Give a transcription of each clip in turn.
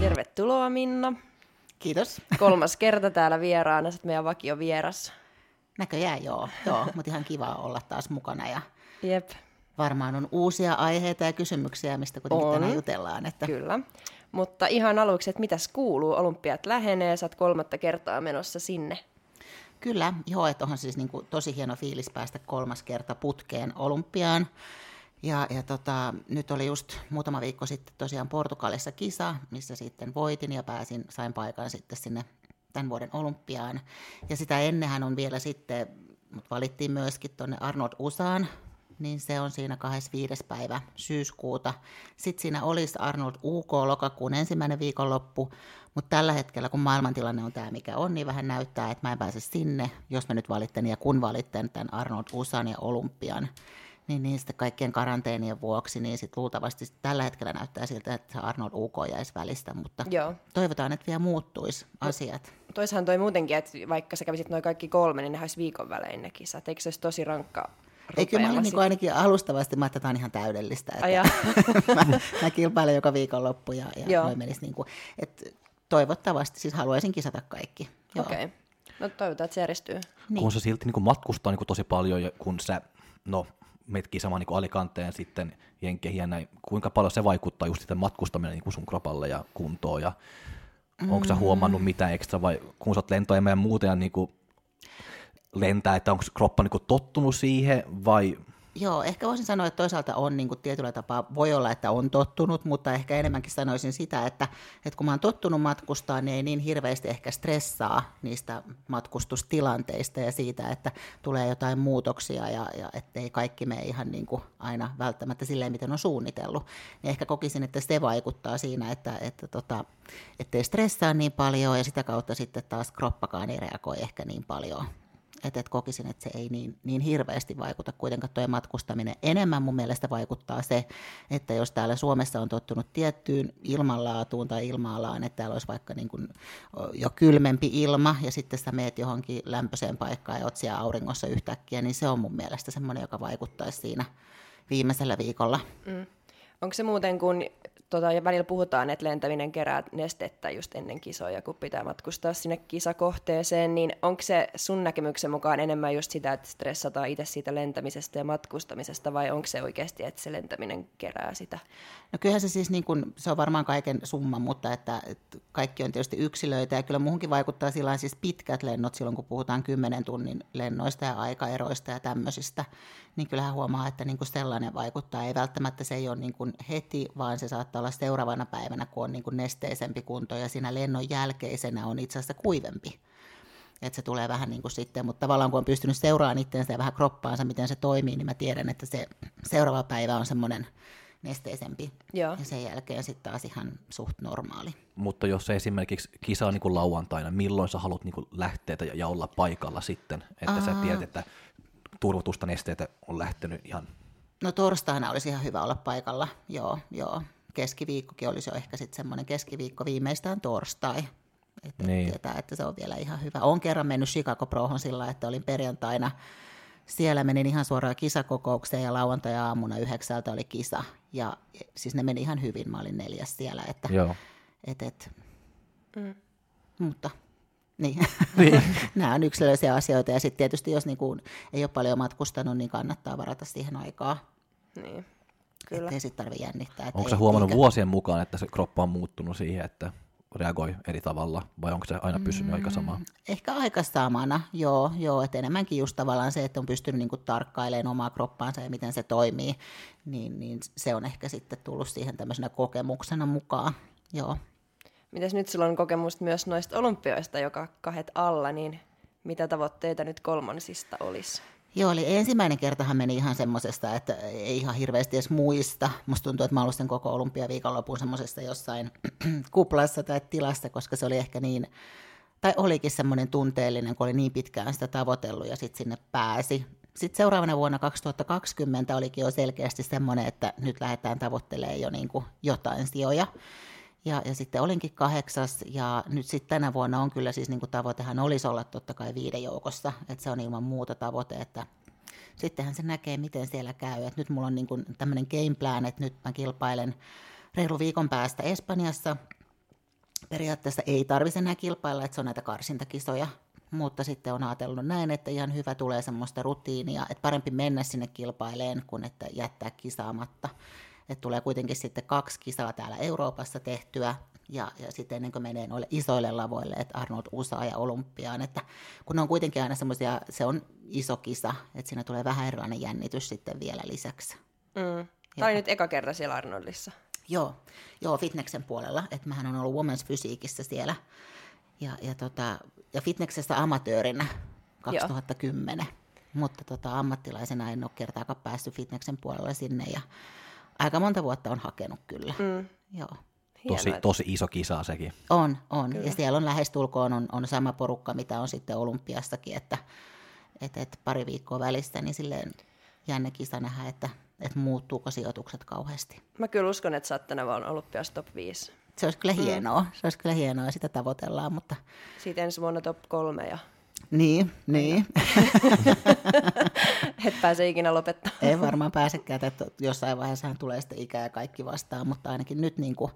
Tervetuloa Minna. Kiitos. Kolmas kerta täällä vieraana, sä meidän vakio vieras. Näköjään joo, joo mutta ihan kiva olla taas mukana ja Jep, varmaan on uusia aiheita ja kysymyksiä, mistä kuitenkin On. tänään jutellaan. Että kyllä. Mutta ihan aluksi, että mitäs kuuluu? Olympiat lähenee, sä oot kolmatta kertaa menossa sinne. Kyllä, joo, että onhan siis niin kuin tosi hieno fiilis päästä kolmas kerta putkeen olympiaan. Ja, ja tota, nyt oli just muutama viikko sitten tosiaan Portugalissa kisa, missä sitten voitin ja pääsin, sain paikan sitten sinne tämän vuoden olympiaan. Ja sitä ennenhän on vielä sitten, mut valittiin myöskin tuonne Arnold Usaan, niin se on siinä 25. päivä syyskuuta. Sitten siinä olisi Arnold UK lokakuun ensimmäinen viikonloppu, mutta tällä hetkellä, kun maailmantilanne on tämä mikä on, niin vähän näyttää, että mä en pääse sinne, jos mä nyt valitten ja kun valitten tämän Arnold Usan ja Olympian, niin, sitten kaikkien karanteenien vuoksi, niin sitten luultavasti sit tällä hetkellä näyttää siltä, että Arnold UK jäisi välistä, mutta Joo. toivotaan, että vielä muuttuisi asiat. Toishan toi muutenkin, että vaikka sä kävisit noin kaikki kolme, niin ne olisi viikon välein ne kisat. Eikö se olisi tosi rankka Ei, kyllä mä niin ainakin alustavasti, mä että tämä on ihan täydellistä. Että mä, mä kilpailen joka viikonloppu ja, ja Joo. noin menisi niin kuin, että toivottavasti, siis haluaisin kisata kaikki. Joo. Okei. Okay. No toivotaan, että se järjestyy. Niin. kun se silti niin kuin matkustaa niin kuin tosi paljon, ja kun sä, no, meet kisamaan niin Alicanteen sitten jenkeihin ja näin, kuinka paljon se vaikuttaa just sitten matkustaminen niin kuin sun kropalle ja kuntoon, ja mm. onko sä huomannut mitään ekstra, vai kun sä oot lentoemä ja muuten ja niin kuin lentää, että onko kroppa niin tottunut siihen, vai Joo, ehkä voisin sanoa, että toisaalta on niin kuin tietyllä tapaa, voi olla, että on tottunut, mutta ehkä enemmänkin sanoisin sitä, että, että kun mä oon tottunut matkustaa, niin ei niin hirveästi ehkä stressaa niistä matkustustilanteista ja siitä, että tulee jotain muutoksia ja, ja ettei kaikki mene ihan niin kuin aina välttämättä silleen, miten on suunnitellut. Niin ehkä kokisin, että se vaikuttaa siinä, että, että tota, ettei stressaa niin paljon ja sitä kautta sitten taas kroppakaan ei reagoi ehkä niin paljon että et kokisin, että se ei niin, niin hirveästi vaikuta kuitenkaan tuo matkustaminen. Enemmän mun mielestä vaikuttaa se, että jos täällä Suomessa on tottunut tiettyyn ilmanlaatuun tai ilma-alaan, että täällä olisi vaikka niin kuin jo kylmempi ilma ja sitten sä meet johonkin lämpöiseen paikkaan ja oot siellä auringossa yhtäkkiä, niin se on mun mielestä semmoinen, joka vaikuttaisi siinä viimeisellä viikolla. Mm. Onko se muuten, kun tota, ja välillä puhutaan, että lentäminen kerää nestettä just ennen kisoja, kun pitää matkustaa sinne kisakohteeseen, niin onko se sun näkemyksen mukaan enemmän just sitä, että stressataan itse siitä lentämisestä ja matkustamisesta, vai onko se oikeasti, että se lentäminen kerää sitä? No kyllähän se siis, niin kuin, se on varmaan kaiken summa, mutta että, että kaikki on tietysti yksilöitä ja kyllä muuhunkin vaikuttaa sillä siis pitkät lennot silloin, kun puhutaan 10 tunnin lennoista ja aikaeroista ja tämmöisistä, niin kyllähän huomaa, että niin kuin sellainen vaikuttaa. Ei välttämättä se ei ole niin kuin heti, vaan se saattaa olla seuraavana päivänä, kun on niin kuin nesteisempi kunto ja siinä lennon jälkeisenä on itse asiassa kuivempi. Että se tulee vähän niin kuin sitten, mutta tavallaan kun on pystynyt seuraamaan itseensä ja vähän kroppaansa, miten se toimii, niin mä tiedän, että se seuraava päivä on semmoinen nesteisempi. Joo. Ja sen jälkeen sitten taas ihan suht normaali. mutta jos se esimerkiksi kisa on niin kuin lauantaina, milloin sä haluat niin kuin lähteä ja, olla paikalla sitten, että sä Aa. tiedät, että turvotusta nesteitä on lähtenyt ihan No torstaina olisi ihan hyvä olla paikalla, joo, joo. Keskiviikkokin olisi jo ehkä sitten semmoinen keskiviikko viimeistään torstai. Että Niin. tietää, että se on vielä ihan hyvä. Olen kerran mennyt Chicago Prohon sillä, että olin perjantaina siellä menin ihan suoraan kisakokoukseen ja lauantai-aamuna yhdeksältä oli kisa. Ja siis ne meni ihan hyvin, mä olin neljäs siellä. Että, Joo. et, et, Mutta niin. Niin. nämä on yksilöllisiä asioita. Ja sitten tietysti, jos niinku ei ole paljon matkustanut, niin kannattaa varata siihen aikaa. Niin, kyllä. Ettei sitten tarvitse jännittää. Onko se ei- huomannut eikä- vuosien mukaan, että se kroppa on muuttunut siihen, että reagoi eri tavalla, vai onko se aina pysynyt aika sama? Ehkä aika samana, joo, joo että enemmänkin just tavallaan se, että on pystynyt niinku tarkkailemaan omaa kroppaansa ja miten se toimii, niin, niin se on ehkä sitten tullut siihen tämmöisenä kokemuksena mukaan, joo. Mitäs nyt sulla on kokemusta myös noista olympiaista, joka kahet alla, niin mitä tavoitteita nyt kolmansista olisi? Joo, eli ensimmäinen kertahan meni ihan semmoisesta, että ei ihan hirveästi edes muista. Musta tuntuu, että mä olin sen koko olympiaviikonlopun semmoisesta jossain kuplassa tai tilassa, koska se oli ehkä niin, tai olikin semmoinen tunteellinen, kun oli niin pitkään sitä tavoitellut ja sitten sinne pääsi. Sitten seuraavana vuonna 2020 olikin jo selkeästi semmoinen, että nyt lähdetään tavoittelemaan jo niin kuin jotain sijoja. Ja, ja sitten olinkin kahdeksas ja nyt sitten tänä vuonna on kyllä siis niin kuin tavoitehan olisi olla totta kai viiden joukossa, että se on ilman muuta tavoite, että sittenhän se näkee, miten siellä käy. Et nyt mulla on niin kuin tämmöinen game plan, että nyt mä kilpailen reilu viikon päästä Espanjassa. Periaatteessa ei tarvitse enää kilpailla, että se on näitä karsintakisoja, mutta sitten on ajatellut näin, että ihan hyvä tulee semmoista rutiinia, että parempi mennä sinne kilpaileen kuin että jättää kisaamatta. Että tulee kuitenkin sitten kaksi kisaa täällä Euroopassa tehtyä, ja, ja sitten ennen kuin menee noille isoille lavoille, että Arnold USA ja Olympiaan, että kun ne on kuitenkin aina semmoisia, se on iso kisa, että siinä tulee vähän erilainen jännitys sitten vielä lisäksi. Mm. Tämä oli nyt eka kerta siellä Arnoldissa. Joo, joo fitneksen puolella, että mähän on ollut Women's Fysiikissä siellä, ja, ja, tota, ja fitneksestä amatöörinä 2010, joo. mutta tota, ammattilaisena en ole kertaakaan päässyt fitneksen puolella sinne, ja aika monta vuotta on hakenut kyllä, mm. joo. Tosi, tosi iso kisa sekin. On, on. Kyllä. Ja siellä on lähestulkoon on, on sama porukka, mitä on sitten Olympiassakin, että et, et pari viikkoa välistä, niin silleen jännä kisa nähdä, että, että muuttuuko sijoitukset kauheasti. Mä kyllä uskon, että sä oot tänä vuonna Olympias top 5. Se olisi kyllä mm. hienoa, se olisi kyllä hienoa ja sitä tavoitellaan, mutta... Siitä ensi vuonna top 3 ja... Niin, niin. Et pääse ikinä lopettaa. Ei varmaan pääsekään, että jossain vaiheessa tulee sitten ikää ja kaikki vastaan, mutta ainakin nyt niin kuin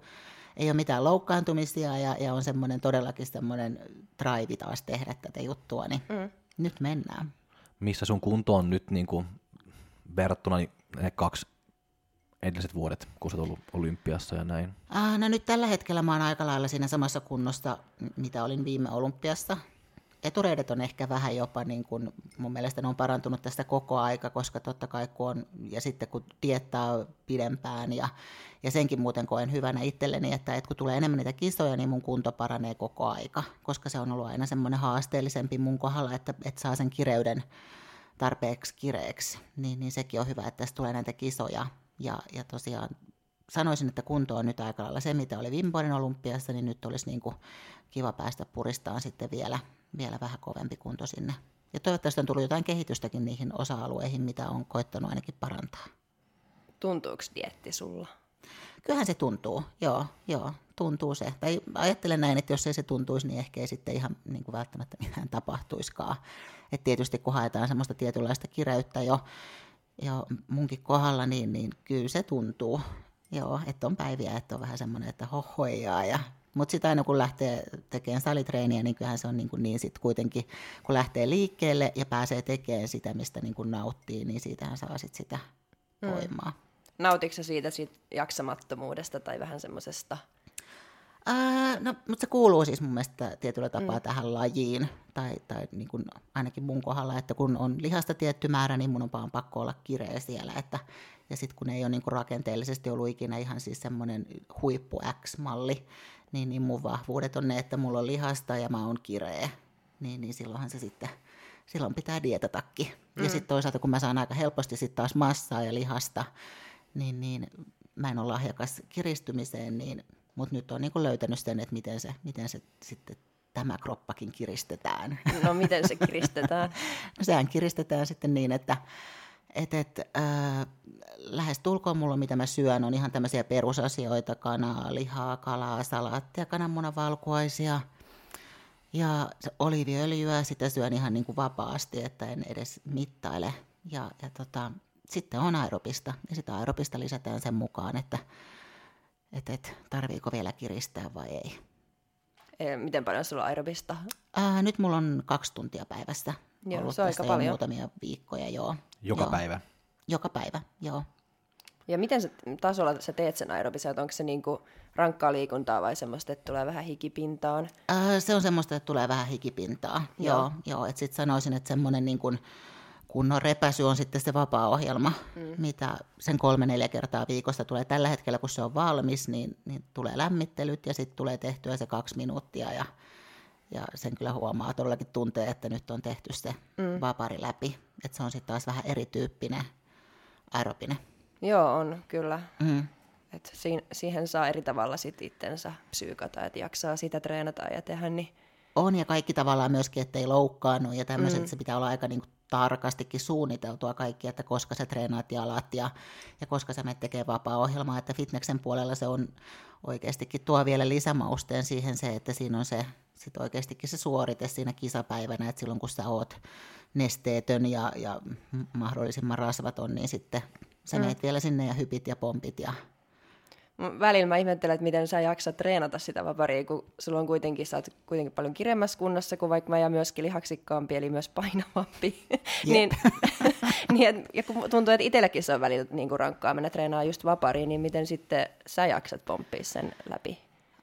ei ole mitään loukkaantumisia ja, ja on semmoinen todellakin semmoinen drive taas tehdä tätä juttua, niin mm. nyt mennään. Missä sun kunto on nyt niin kuin verrattuna niin ne kaksi edelliset vuodet, kun sä ollut olympiassa ja näin? Ah, no nyt tällä hetkellä mä oon aika lailla siinä samassa kunnossa, mitä olin viime olympiassa etureidet on ehkä vähän jopa, niin kuin, mun mielestä ne on parantunut tästä koko aika, koska totta kai kun on, ja sitten kun tietää pidempään, ja, ja senkin muuten koen hyvänä itselleni, että, että kun tulee enemmän niitä kisoja, niin mun kunto paranee koko aika, koska se on ollut aina semmoinen haasteellisempi mun kohdalla, että, että saa sen kireyden tarpeeksi kireeksi, niin, niin sekin on hyvä, että tässä tulee näitä kisoja, ja, ja tosiaan sanoisin, että kunto on nyt aika lailla se, mitä oli Vimbonin olympiassa, niin nyt olisi niin kuin kiva päästä puristaan sitten vielä vielä vähän kovempi kunto sinne. Ja toivottavasti on tullut jotain kehitystäkin niihin osa-alueihin, mitä on koittanut ainakin parantaa. Tuntuuko dietti sulla? Kyllähän se tuntuu, joo, joo, tuntuu se. Tai ajattelen näin, että jos ei se tuntuisi, niin ehkä ei sitten ihan niin kuin välttämättä mitään tapahtuiskaan. Et tietysti kun haetaan semmoista tietynlaista kireyttä jo, jo munkin kohdalla, niin, niin kyllä se tuntuu. Joo, että on päiviä, että on vähän semmoinen, että hohojaa ja mutta sitten aina kun lähtee tekemään salitreeniä, niin kyllähän se on niin, kuin niin sit kuitenkin, kun lähtee liikkeelle ja pääsee tekemään sitä, mistä niin kuin nauttii, niin siitähän saa sit sitä mm. voimaa. Nautitko siitä, siitä jaksamattomuudesta tai vähän semmoisesta? Ää, no, mutta se kuuluu siis mun mielestä tietyllä tapaa mm. tähän lajiin, tai, tai niin kuin ainakin mun kohdalla, että kun on lihasta tietty määrä, niin mun on vaan pakko olla kireä siellä, että, ja sitten kun ei ole niin kuin rakenteellisesti ollut ikinä ihan siis semmoinen huippu X-malli, niin, niin mun vahvuudet on ne, että mulla on lihasta ja mä oon kireä. Niin, niin silloinhan se sitten, silloin pitää dietatakin. Mm. Ja sitten toisaalta, kun mä saan aika helposti sitten taas massaa ja lihasta, niin, niin mä en ole lahjakas kiristymiseen, niin, mutta nyt on niin löytänyt sen, että miten se, miten se sitten tämä kroppakin kiristetään. No miten se kiristetään? no sehän kiristetään sitten niin, että et, et, äh, lähes tulkoon mulla, mitä mä syön, on ihan tämmöisiä perusasioita, kanaa, lihaa, kalaa, salaattia, kananmunavalkuaisia ja oliiviöljyä, sitä syön ihan niin kuin vapaasti, että en edes mittaile. Ja, ja tota, sitten on aerobista, ja sitä aerobista lisätään sen mukaan, että et, et, tarviiko vielä kiristää vai ei. Miten paljon sulla on aerobista? Ää, nyt mulla on kaksi tuntia päivässä. Joo, se on aika paljon. muutamia viikkoja, joo. Joka joo. päivä? Joka päivä, joo. Ja miten se, tasolla sä teet sen aerobisen, onko se niinku rankkaa liikuntaa vai semmoista, että tulee vähän hikipintaan? Äh, se on semmoista, että tulee vähän hikipintaa, joo. joo, joo. että sitten sanoisin, että semmoinen niin kuin kunnon repäsy on sitten se vapaa-ohjelma, mm. mitä sen kolme-neljä kertaa viikossa tulee. Tällä hetkellä, kun se on valmis, niin, niin tulee lämmittelyt ja sitten tulee tehtyä se kaksi minuuttia ja, ja sen kyllä huomaa, todellakin tuntee, että nyt on tehty se mm. vapari läpi. Että se on sitten taas vähän erityyppinen aerobinen. Joo, on kyllä. Mm. Et siihen saa eri tavalla sit itsensä psyykata, että jaksaa sitä treenata ja tehdä, niin On ja kaikki tavallaan myöskin, ettei loukkaannut ja tämmöiset, mm. se pitää olla aika niin kuin tarkastikin suunniteltua kaikki, että koska sä treenaat jalat ja, ja koska sä menet tekee vapaa-ohjelmaa, että fitneksen puolella se on oikeastikin tuo vielä lisämausteen siihen se, että siinä on se sit oikeastikin se suorite siinä kisapäivänä, että silloin kun sä oot nesteetön ja, ja mahdollisimman rasvaton, niin sitten sä mm. meet vielä sinne ja hypit ja pompit ja välillä mä ihmettelen, että miten sä jaksat treenata sitä vaparia, kun sulla on kuitenkin, sä oot kuitenkin paljon kiremmässä kunnossa kuin vaikka mä ja myöskin lihaksikkaampi, eli myös painavampi. niin, niin et, ja kun tuntuu, että itselläkin se on välillä niin kuin rankkaa mennä treenaa just vapariin, niin miten sitten sä jaksat pomppia sen läpi?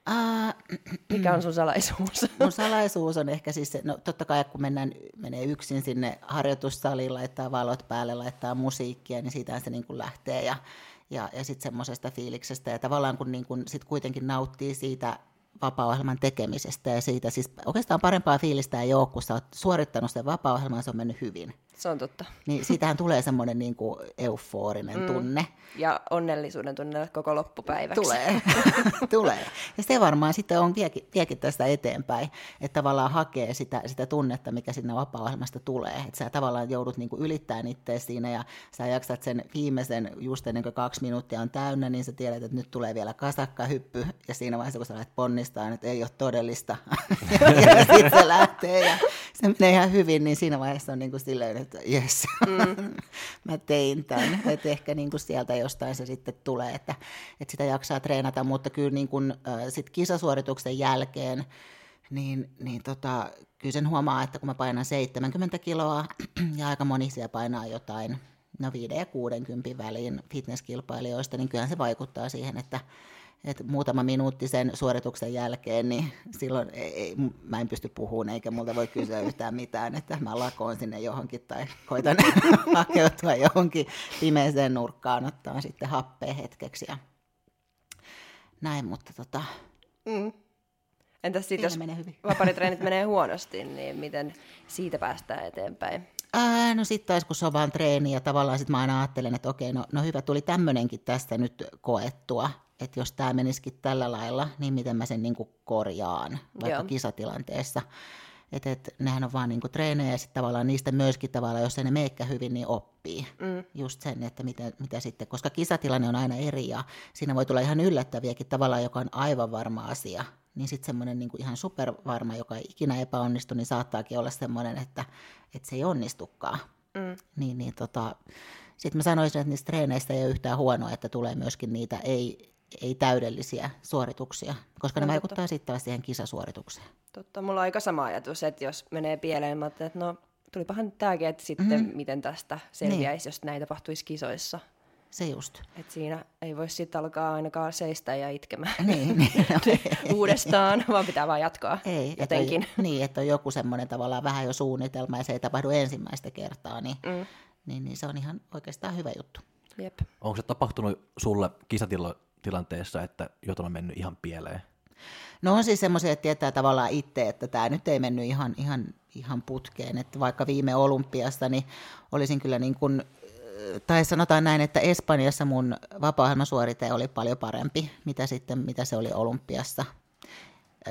Uh, Mikä on sun salaisuus? Mun salaisuus on ehkä siis no totta kai kun mennään, menee yksin sinne harjoitussaliin, laittaa valot päälle, laittaa musiikkia, niin siitä se niin kuin lähtee ja ja, ja sitten semmoisesta fiiliksestä. Ja tavallaan kun niin kun sit kuitenkin nauttii siitä vapaa-ohjelman tekemisestä ja siitä, siis oikeastaan parempaa fiilistä ei ole, kun sä oot suorittanut sen vapaa-ohjelman se on mennyt hyvin. Se on totta. Niin siitähän tulee semmoinen niin kuin euforinen mm. tunne. Ja onnellisuuden tunne koko loppupäiväksi. Tulee, tulee. Ja se varmaan sitten on viekin, viekin tästä eteenpäin, että tavallaan hakee sitä, sitä tunnetta, mikä sinne vapaa-ohjelmasta tulee. Että sä tavallaan joudut niin kuin ylittämään itse siinä ja sä jaksat sen viimeisen, just ennen kuin kaksi minuuttia on täynnä, niin sä tiedät, että nyt tulee vielä kasakkahyppy. Ja siinä vaiheessa, kun sä lähdet ponnistaa, että ei ole todellista. ja sitten se lähtee ja se menee ihan hyvin, niin siinä vaiheessa on niin kuin silleen, että jes, mm. mä tein tämän. Että ehkä niin kuin sieltä jostain se sitten tulee, että, että sitä jaksaa treenata, mutta kyllä niin kuin, äh, sit kisasuorituksen jälkeen, niin, niin tota, kyllä sen huomaa, että kun mä painan 70 kiloa ja aika moni siellä painaa jotain no 5 ja 60 väliin fitnesskilpailijoista, niin kyllä se vaikuttaa siihen, että, että muutama minuutti sen suorituksen jälkeen, niin silloin ei, ei, mä en pysty puhumaan eikä multa voi kysyä yhtään mitään, että mä lakoon sinne johonkin tai koitan hakeutua johonkin pimeeseen nurkkaan, ottaa sitten happea hetkeksi ja näin, mutta tota... Mm. Entäs sitten, jos menee hyvin. vaparitreenit menee huonosti, niin miten siitä päästään eteenpäin? Ää, no sitten taas kun se on vaan treeni ja tavallaan sitten mä aina ajattelen, että okei, no, no hyvä, tuli tämmöinenkin tästä nyt koettua, että jos tämä menisikin tällä lailla, niin miten mä sen niin kuin korjaan, vaikka Joo. kisatilanteessa. Että et, nehän on vaan niin kuin treenejä ja sitten tavallaan niistä myöskin tavallaan, jos ne meikkä hyvin, niin oppii mm. just sen, että mitä, mitä sitten, koska kisatilanne on aina eri ja siinä voi tulla ihan yllättäviäkin tavallaan, joka on aivan varma asia. Niin sitten semmoinen niin ihan supervarma, joka ei ikinä epäonnistu, niin saattaakin olla semmoinen, että, että se ei onnistukaan. Mm. Niin, niin tota, sitten mä sanoisin, että niistä treeneistä ei ole yhtään huonoa, että tulee myöskin niitä ei, ei täydellisiä suorituksia, koska no, ne vaikuttaa totta. sitten taas siihen kisasuoritukseen. Totta, mulla on aika sama ajatus, että jos menee pieleen, mä että no tulipahan tämäkin, että sitten mm-hmm. miten tästä selviäisi, niin. jos näin tapahtuisi kisoissa. Se just. Et siinä ei voi sitten alkaa ainakaan seistä ja itkemään niin, niin, no, uudestaan, vaan pitää vaan jatkaa ei, jotenkin. Et on, niin, että on joku semmoinen tavallaan vähän jo suunnitelma ja se ei tapahdu ensimmäistä kertaa, niin, mm. niin, niin se on ihan oikeastaan hyvä juttu. Jep. Onko se tapahtunut sulle kisatilo tilanteessa, että jotain on mennyt ihan pieleen? No on siis semmoisia, että tietää tavallaan itse, että tämä nyt ei mennyt ihan, ihan, ihan putkeen. Että vaikka viime olympiassa, niin olisin kyllä niin kuin, tai sanotaan näin, että Espanjassa mun vapaa oli paljon parempi, mitä sitten, mitä se oli olympiassa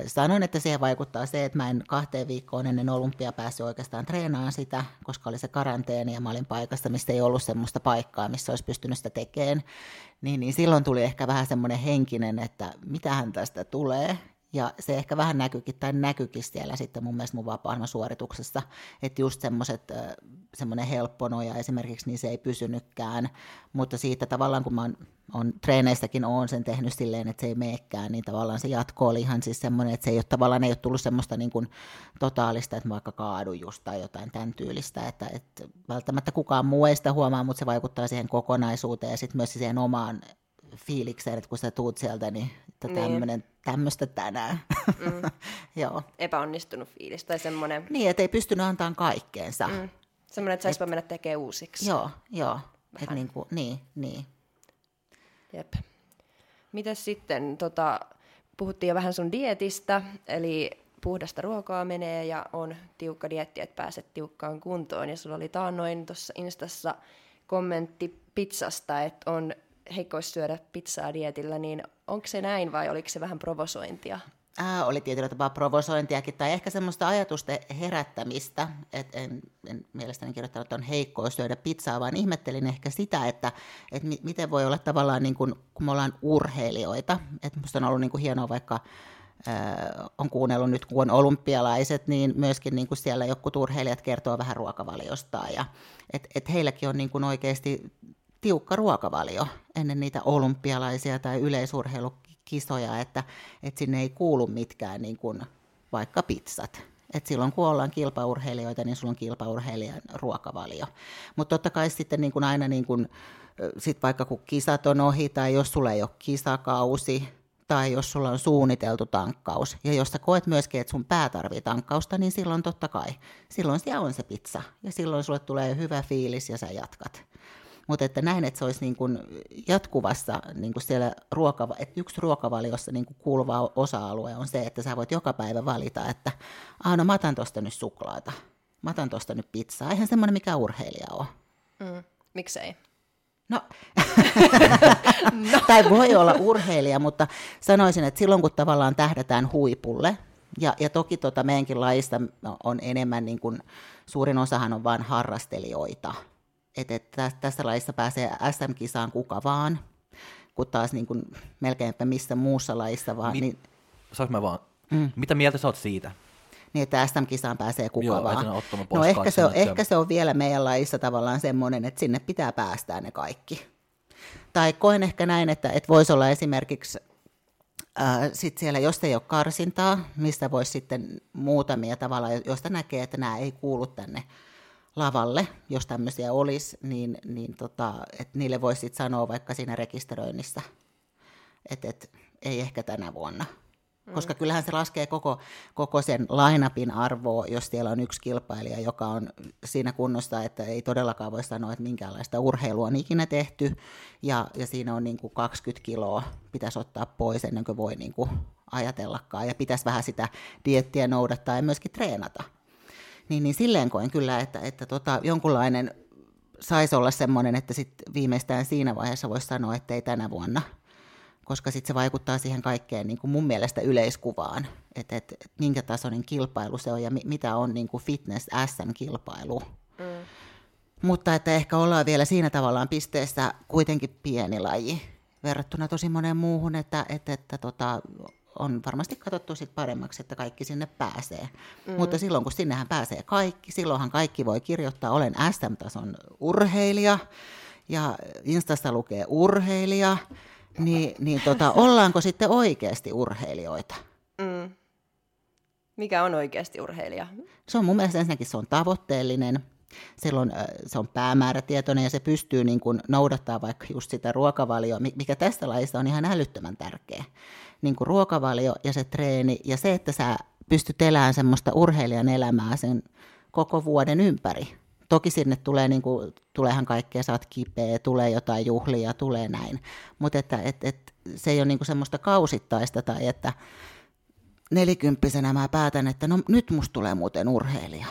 sanoin, että siihen vaikuttaa se, että mä en kahteen viikkoon ennen olympia päässyt oikeastaan treenaamaan sitä, koska oli se karanteeni ja mä olin paikassa, mistä ei ollut semmoista paikkaa, missä olisi pystynyt sitä tekemään. Niin, niin silloin tuli ehkä vähän semmoinen henkinen, että mitähän tästä tulee. Ja se ehkä vähän näkyykin, tai näkyykin siellä sitten mun mielestä mun vapaa suorituksessa, että just semmoiset, semmoinen helpponoja esimerkiksi, niin se ei pysynytkään, mutta siitä tavallaan kun mä oon, on treeneistäkin oon sen tehnyt silleen, että se ei meekään, niin tavallaan se jatko oli ihan siis semmoinen, että se ei ole tavallaan ei ole tullut semmoista niin kuin totaalista, että mä vaikka kaadun just tai jotain tämän tyylistä, että, että välttämättä kukaan muu ei sitä huomaa, mutta se vaikuttaa siihen kokonaisuuteen ja sitten myös siihen omaan fiilikseen, että kun sä tuut sieltä, niin että niin. tämmöistä tänään. Mm. Joo. Epäonnistunut fiilis tai semmoinen. Niin, että ei pystynyt antamaan kaikkeensa. Mm. Semmoinen, että saisipa mennä tekemään uusiksi. Joo, joo. Et niin, kuin, niin, niin. Jep. Mitäs sitten, tota, puhuttiin jo vähän sun dietistä, eli puhdasta ruokaa menee ja on tiukka dietti, että pääset tiukkaan kuntoon. Ja sulla oli taannoin tuossa Instassa kommentti pizzasta, että on heikko syödä pizzaa dietillä, niin onko se näin vai oliko se vähän provosointia? Ää, oli tietyllä tapaa provosointiakin tai ehkä semmoista ajatusten herättämistä. Et en, en mielestäni kirjoittanut, että on heikkous syödä pizzaa, vaan ihmettelin ehkä sitä, että et mi- miten voi olla tavallaan, niin kun, kun me ollaan urheilijoita. Että musta on ollut niin hienoa vaikka on kuunnellut nyt, kun on olympialaiset, niin myöskin niin kuin siellä jotkut urheilijat kertoo vähän ruokavaliostaan. Ja, et, et heilläkin on niin kuin oikeasti tiukka ruokavalio ennen niitä olympialaisia tai yleisurheilukisoja, että, että sinne ei kuulu mitkään niin kuin vaikka pizzat. Et silloin kun ollaan kilpaurheilijoita, niin sulla on kilpaurheilijan ruokavalio. Mutta totta kai sitten niin kuin aina, niin kuin, sit vaikka kun kisat on ohi tai jos sulla ei ole kisakausi, tai jos sulla on suunniteltu tankkaus, ja jos sä koet myöskin, että sun pää tarvii tankkausta, niin silloin totta kai, silloin siellä on se pizza, ja silloin sulle tulee hyvä fiilis, ja sä jatkat. Mutta että näin, että se olisi niin kuin jatkuvassa niin kuin siellä ruokava, että yksi ruokavaliossa niin kuin kuuluva osa-alue on se, että sä voit joka päivä valita, että ah, no mä otan tuosta nyt suklaata, mä otan tuosta nyt pizzaa. Eihän semmoinen mikä urheilija ole. Mm, miksei? No, no. tai voi olla urheilija, mutta sanoisin, että silloin kun tavallaan tähdätään huipulle, ja, ja toki tota meidänkin lajista on enemmän, niin kuin, suurin osahan on vain harrastelijoita. Et, et tässä lajissa pääsee SM-kisaan kuka vaan, kun taas niin kuin, melkeinpä missä muussa lajissa vaan. Mi- niin, mä vaan, mm. mitä mieltä sä oot siitä? niin että SM-kisaan pääsee kuka Joo, vaan. No ehkä se, on, ehkä se on vielä meidän lajissa tavallaan semmoinen, että sinne pitää päästää ne kaikki. Tai koen ehkä näin, että, että voisi olla esimerkiksi äh, sit siellä, jos ei ole karsintaa, mistä voisi sitten muutamia tavalla, josta näkee, että nämä ei kuulu tänne lavalle, jos tämmöisiä olisi, niin, niin tota, että niille voisi sanoa vaikka siinä rekisteröinnissä, että, että ei ehkä tänä vuonna – Mm. Koska kyllähän se laskee koko, koko sen lainapin arvoa, jos siellä on yksi kilpailija, joka on siinä kunnossa, että ei todellakaan voi sanoa, että minkäänlaista urheilua on ikinä tehty, ja, ja siinä on niin kuin 20 kiloa pitäisi ottaa pois ennen kuin voi niin kuin ajatellakaan, ja pitäisi vähän sitä diettiä noudattaa ja myöskin treenata. Niin, niin silleen koen kyllä, että, että tota, jonkunlainen saisi olla semmoinen, että sit viimeistään siinä vaiheessa voisi sanoa, että ei tänä vuonna – koska sitten se vaikuttaa siihen kaikkeen niin kuin mun mielestä yleiskuvaan, että et, et minkä tasoinen kilpailu se on ja mi, mitä on niin kuin fitness SM-kilpailu. Mm. Mutta että ehkä ollaan vielä siinä tavallaan pisteessä kuitenkin pieni laji verrattuna tosi moneen muuhun, että, että, että tota, on varmasti katsottu sit paremmaksi, että kaikki sinne pääsee. Mm. Mutta silloin kun sinnehän pääsee kaikki, silloinhan kaikki voi kirjoittaa, olen SM-tason urheilija ja Instasta lukee urheilija niin, niin tota, ollaanko sitten oikeasti urheilijoita? Mm. Mikä on oikeasti urheilija? Se on mun mielestä ensinnäkin se on tavoitteellinen, silloin se on päämäärätietoinen ja se pystyy niin kuin noudattaa vaikka just sitä ruokavalioa, mikä tästä lajissa on ihan älyttömän tärkeä. Niin kuin ruokavalio ja se treeni ja se, että sä pystyt elämään semmoista urheilijan elämää sen koko vuoden ympäri. Toki sinne tulee, niin kuin, tuleehan kaikkea, saat kipeä, tulee jotain juhlia, tulee näin. Mutta että et, et, se ei ole niin kuin semmoista kausittaista tai että nelikymppisenä mä päätän, että no nyt musta tulee muuten urheilija.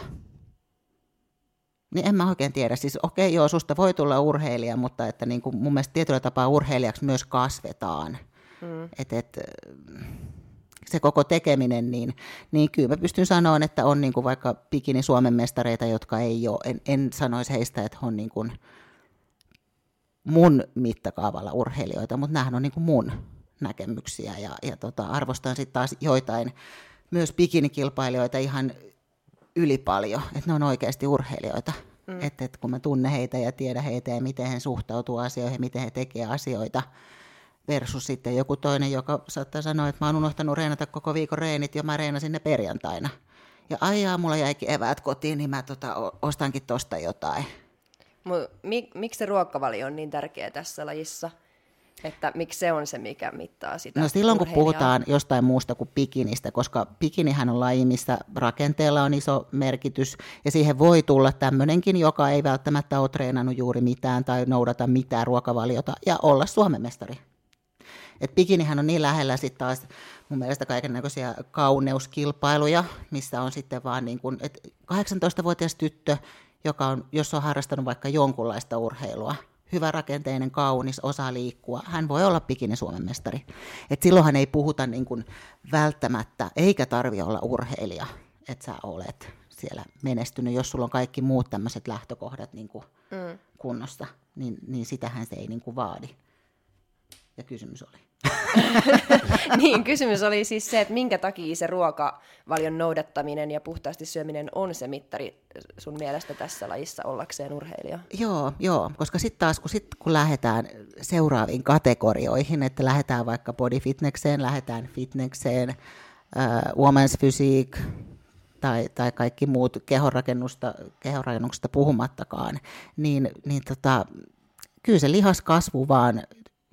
Niin en mä oikein tiedä. Siis okei, okay, joo, susta voi tulla urheilija, mutta että niin kuin mun mielestä tietyllä tapaa urheilijaksi myös kasvetaan. Mm. Et, et, se koko tekeminen, niin, niin kyllä mä pystyn sanoa, että on niin kuin vaikka bikini Suomen mestareita, jotka ei ole, en, en sanoisi heistä, että on niin kuin mun mittakaavalla urheilijoita, mutta nämähän on niin kuin mun näkemyksiä ja, ja tota, arvostan sitten taas joitain myös bikinikilpailijoita ihan yli paljon, että ne on oikeasti urheilijoita. Mm. Että et kun mä tunnen heitä ja tiedän heitä ja miten he suhtautuu asioihin, miten he tekevät asioita, versus sitten joku toinen, joka saattaa sanoa, että mä oon unohtanut reenata koko viikon reenit ja mä reenasin ne perjantaina. Ja aijaa, mulla jäikin eväät kotiin, niin mä tota, ostankin tosta jotain. Mik, miksi se ruokavalio on niin tärkeä tässä lajissa? Että miksi se on se, mikä mittaa sitä No silloin, kun puhutaan jostain muusta kuin pikinistä, koska pikinihän on laji, missä rakenteella on iso merkitys, ja siihen voi tulla tämmöinenkin, joka ei välttämättä ole treenannut juuri mitään tai noudata mitään ruokavaliota, ja olla Suomen mestari. Et bikinihän on niin lähellä sitten taas mun mielestä näköisiä kauneuskilpailuja, missä on sitten vaan niin kuin, että 18-vuotias tyttö, joka on, jos on harrastanut vaikka jonkunlaista urheilua hyvä rakenteinen, kaunis, osaa liikkua, hän voi olla bikini Suomen mestari. Et silloinhan ei puhuta niin kuin välttämättä, eikä tarvi olla urheilija, että sä olet siellä menestynyt, jos sulla on kaikki muut tämmöiset lähtökohdat niin kuin mm. kunnossa, niin, niin sitähän se ei niin kuin vaadi. Ja kysymys oli. niin, kysymys oli siis se, että minkä takia se ruokavalion noudattaminen ja puhtaasti syöminen on se mittari sun mielestä tässä lajissa ollakseen urheilija? Joo, joo koska sitten taas kun, sit, kun lähdetään seuraaviin kategorioihin, että lähdetään vaikka body fitnesseen, lähdetään fitnesseen, uh, women's physique, tai, tai kaikki muut kehonrakennusta, kehonrakennuksesta puhumattakaan, niin, niin tota, kyllä se lihaskasvu vaan